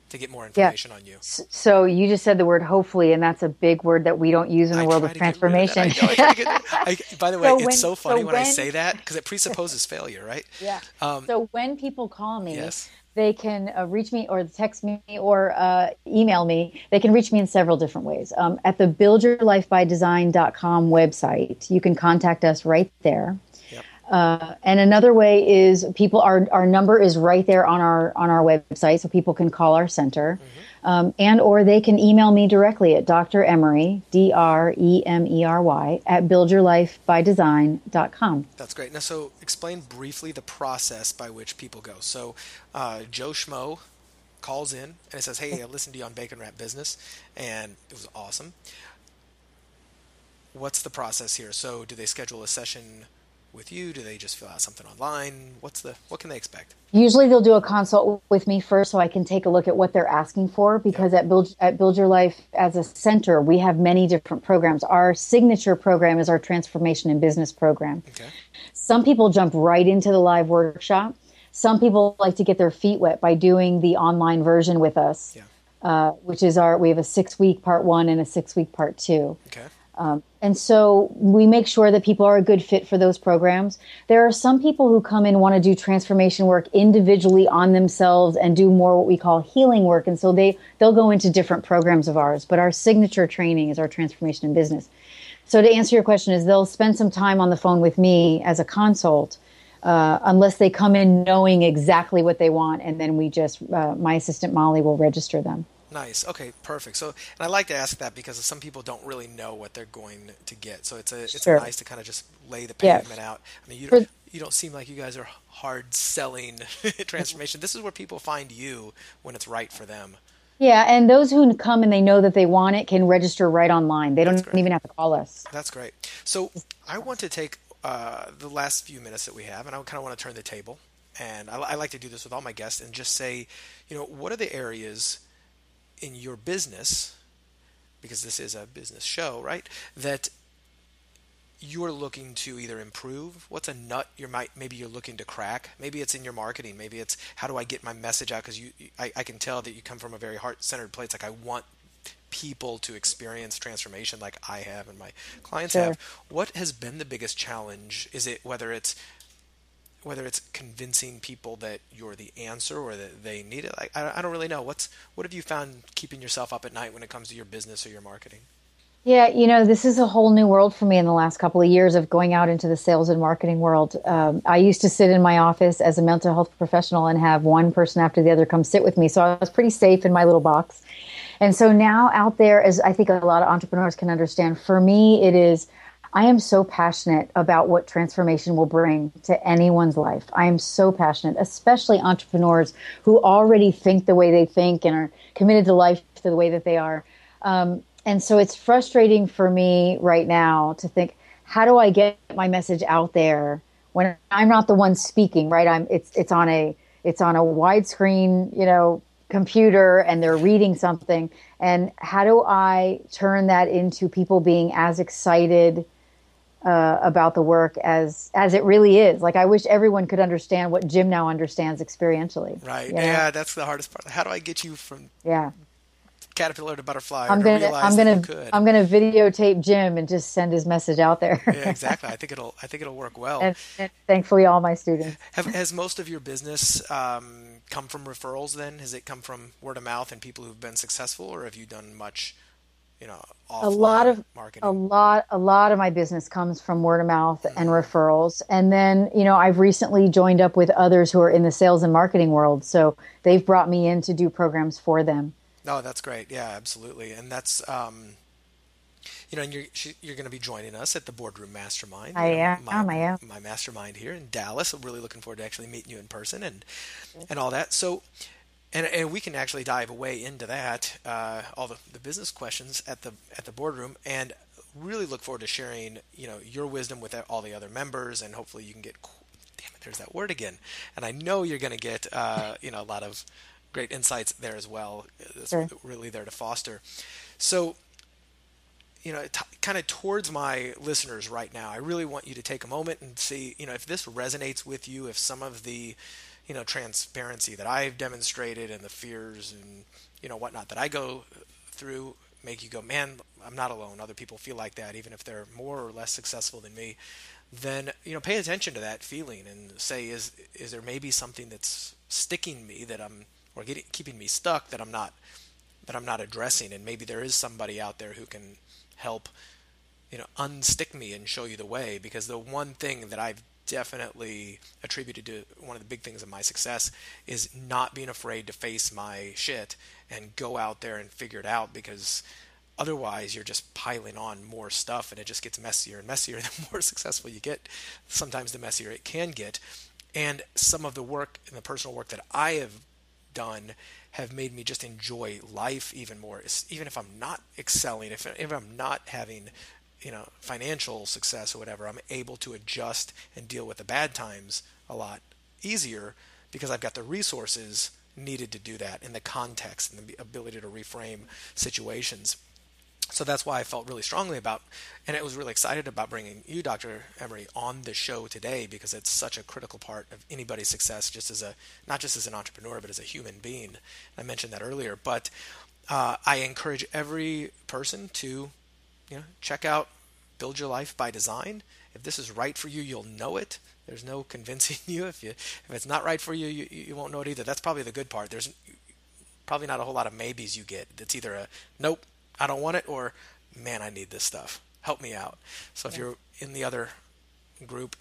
to get more information yeah. on you. So you just said the word hopefully, and that's a big word that we don't use in the I world of transformation. Of I I, by the way, so it's when, so funny so when, when, I say that because it presupposes failure, right? Yeah. Um, so when people call me, yes. They can uh, reach me or text me or uh, email me. They can reach me in several different ways. Um, at the buildyourlifebydesign.com website, you can contact us right there. Uh, and another way is people our our number is right there on our on our website, so people can call our center, mm-hmm. um, and or they can email me directly at Dr. Emery D R E M E R Y at buildyourlifebydesign.com. That's great. Now, so explain briefly the process by which people go. So, uh, Joe Schmo calls in and it says, "Hey, I listened to you on Bacon Wrapped Business, and it was awesome." What's the process here? So, do they schedule a session? With you? Do they just fill out something online? What's the what can they expect? Usually they'll do a consult with me first so I can take a look at what they're asking for because at Build at Build Your Life as a center, we have many different programs. Our signature program is our transformation in business program. Okay. Some people jump right into the live workshop. Some people like to get their feet wet by doing the online version with us. Yeah. Uh, which is our we have a six week part one and a six week part two. Okay. Um, and so we make sure that people are a good fit for those programs. There are some people who come in want to do transformation work individually on themselves and do more what we call healing work. And so they, they'll go into different programs of ours. But our signature training is our transformation in business. So to answer your question is they'll spend some time on the phone with me as a consult. Uh, unless they come in knowing exactly what they want, and then we just, uh, my assistant Molly will register them. Nice. Okay, perfect. So, and I like to ask that because some people don't really know what they're going to get. So it's a it's sure. nice to kind of just lay the pavement out. I mean, you don't, you don't seem like you guys are hard selling transformation. this is where people find you when it's right for them. Yeah, and those who come and they know that they want it can register right online. They don't even have to call us. That's great. So I want to take uh, the last few minutes that we have, and I kind of want to turn the table. And I, I like to do this with all my guests and just say, you know, what are the areas in your business, because this is a business show, right? That you're looking to either improve? What's a nut you might maybe you're looking to crack? Maybe it's in your marketing. Maybe it's how do i get my message out? Because you I, I, can tell that you come from a very heart-centered place. Like i want people to experience transformation like i have and my clients sure. have. What has been the biggest challenge? Is it whether it's whether it's convincing people that you're the answer or that they need it. I, I don't really know. What's what have you found keeping yourself up at night when it comes to your business or your marketing? Yeah, you know, this is a whole new world for me in the last couple of years of going out into the sales and marketing world. Um, I used to sit in my office as a mental health professional and have one person after the other come sit with me. So I was pretty safe in my little box. And so now out there, as I think a lot of entrepreneurs can understand, for me, it is I am so passionate about what transformation will bring to anyone's life. I am so passionate, especially entrepreneurs who already think the way they think and are committed to life to the way that they are. Um, and so it's frustrating for me right now to think, how do I get my message out there when I'm not the one speaking, right? I'm it's it's on a it's on a widescreen, you know, computer and they're reading something and how do I turn that into people being as excited uh, about the work as as it really is. Like I wish everyone could understand what Jim now understands experientially. Right. You know? Yeah, that's the hardest part. How do I get you from yeah caterpillar to butterfly? I'm gonna I'm gonna I'm gonna videotape Jim and just send his message out there. yeah, exactly. I think it'll I think it'll work well. And, and thankfully, all my students. Have, has most of your business um, come from referrals? Then has it come from word of mouth and people who've been successful, or have you done much? You know a lot of marketing? a lot a lot of my business comes from word of mouth mm-hmm. and referrals and then you know i've recently joined up with others who are in the sales and marketing world so they've brought me in to do programs for them oh that's great yeah absolutely and that's um you know, and you're you're going to be joining us at the Boardroom Mastermind. I am. My, I am. My mastermind here in Dallas. I'm really looking forward to actually meeting you in person and and all that. So, and, and we can actually dive away into that, uh, all the, the business questions at the at the boardroom, and really look forward to sharing, you know, your wisdom with all the other members, and hopefully you can get, damn it, there's that word again, and I know you're going to get, uh, you know, a lot of great insights there as well. That's sure. really there to foster. So, you know, t- kind of towards my listeners right now, I really want you to take a moment and see, you know, if this resonates with you, if some of the you know transparency that I've demonstrated and the fears and you know whatnot that I go through make you go, man, I'm not alone. Other people feel like that, even if they're more or less successful than me. Then you know, pay attention to that feeling and say, is is there maybe something that's sticking me that I'm or getting, keeping me stuck that I'm not that I'm not addressing, and maybe there is somebody out there who can help, you know, unstick me and show you the way. Because the one thing that I've definitely attributed to one of the big things of my success is not being afraid to face my shit and go out there and figure it out because otherwise you're just piling on more stuff and it just gets messier and messier. The more successful you get sometimes the messier it can get. And some of the work and the personal work that I have done have made me just enjoy life even more even if I'm not excelling if, if I'm not having you know financial success or whatever i'm able to adjust and deal with the bad times a lot easier because i've got the resources needed to do that in the context and the ability to reframe situations so that's why I felt really strongly about, and I was really excited about bringing you, Dr. Emery, on the show today because it's such a critical part of anybody's success, just as a not just as an entrepreneur, but as a human being. I mentioned that earlier, but uh, I encourage every person to, you know, check out build your life by design. If this is right for you, you'll know it. There's no convincing you. If you if it's not right for you, you, you won't know it either. That's probably the good part. There's probably not a whole lot of maybes you get. It's either a nope, I don't want it, or man, I need this stuff. Help me out. So if you're in the other group,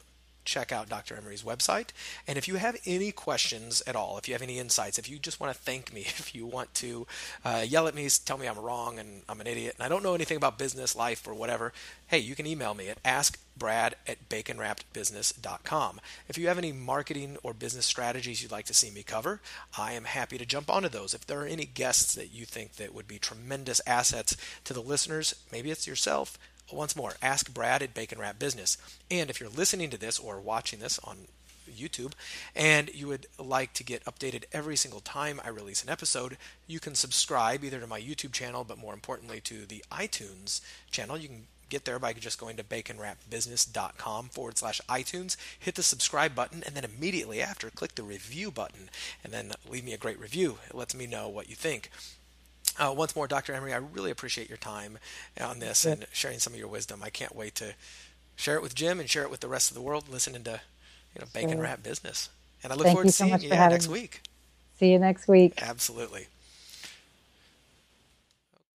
check out Dr. Emery's website. And if you have any questions at all, if you have any insights, if you just want to thank me, if you want to uh, yell at me, tell me I'm wrong and I'm an idiot, and I don't know anything about business, life, or whatever, hey, you can email me at askbrad at baconwrappedbusiness.com. If you have any marketing or business strategies you'd like to see me cover, I am happy to jump onto those. If there are any guests that you think that would be tremendous assets to the listeners, maybe it's yourself, once more, ask Brad at Bacon Wrapped Business. And if you're listening to this or watching this on YouTube and you would like to get updated every single time I release an episode, you can subscribe either to my YouTube channel, but more importantly to the iTunes channel. You can get there by just going to baconwrappedbusiness.com forward slash iTunes, hit the subscribe button, and then immediately after, click the review button, and then leave me a great review. It lets me know what you think. Uh, once more, Dr. Emery, I really appreciate your time on this and sharing some of your wisdom. I can't wait to share it with Jim and share it with the rest of the world listening to you know bacon sure. wrapped business. And I look Thank forward to seeing so you yeah, next me. week. See you next week. Absolutely.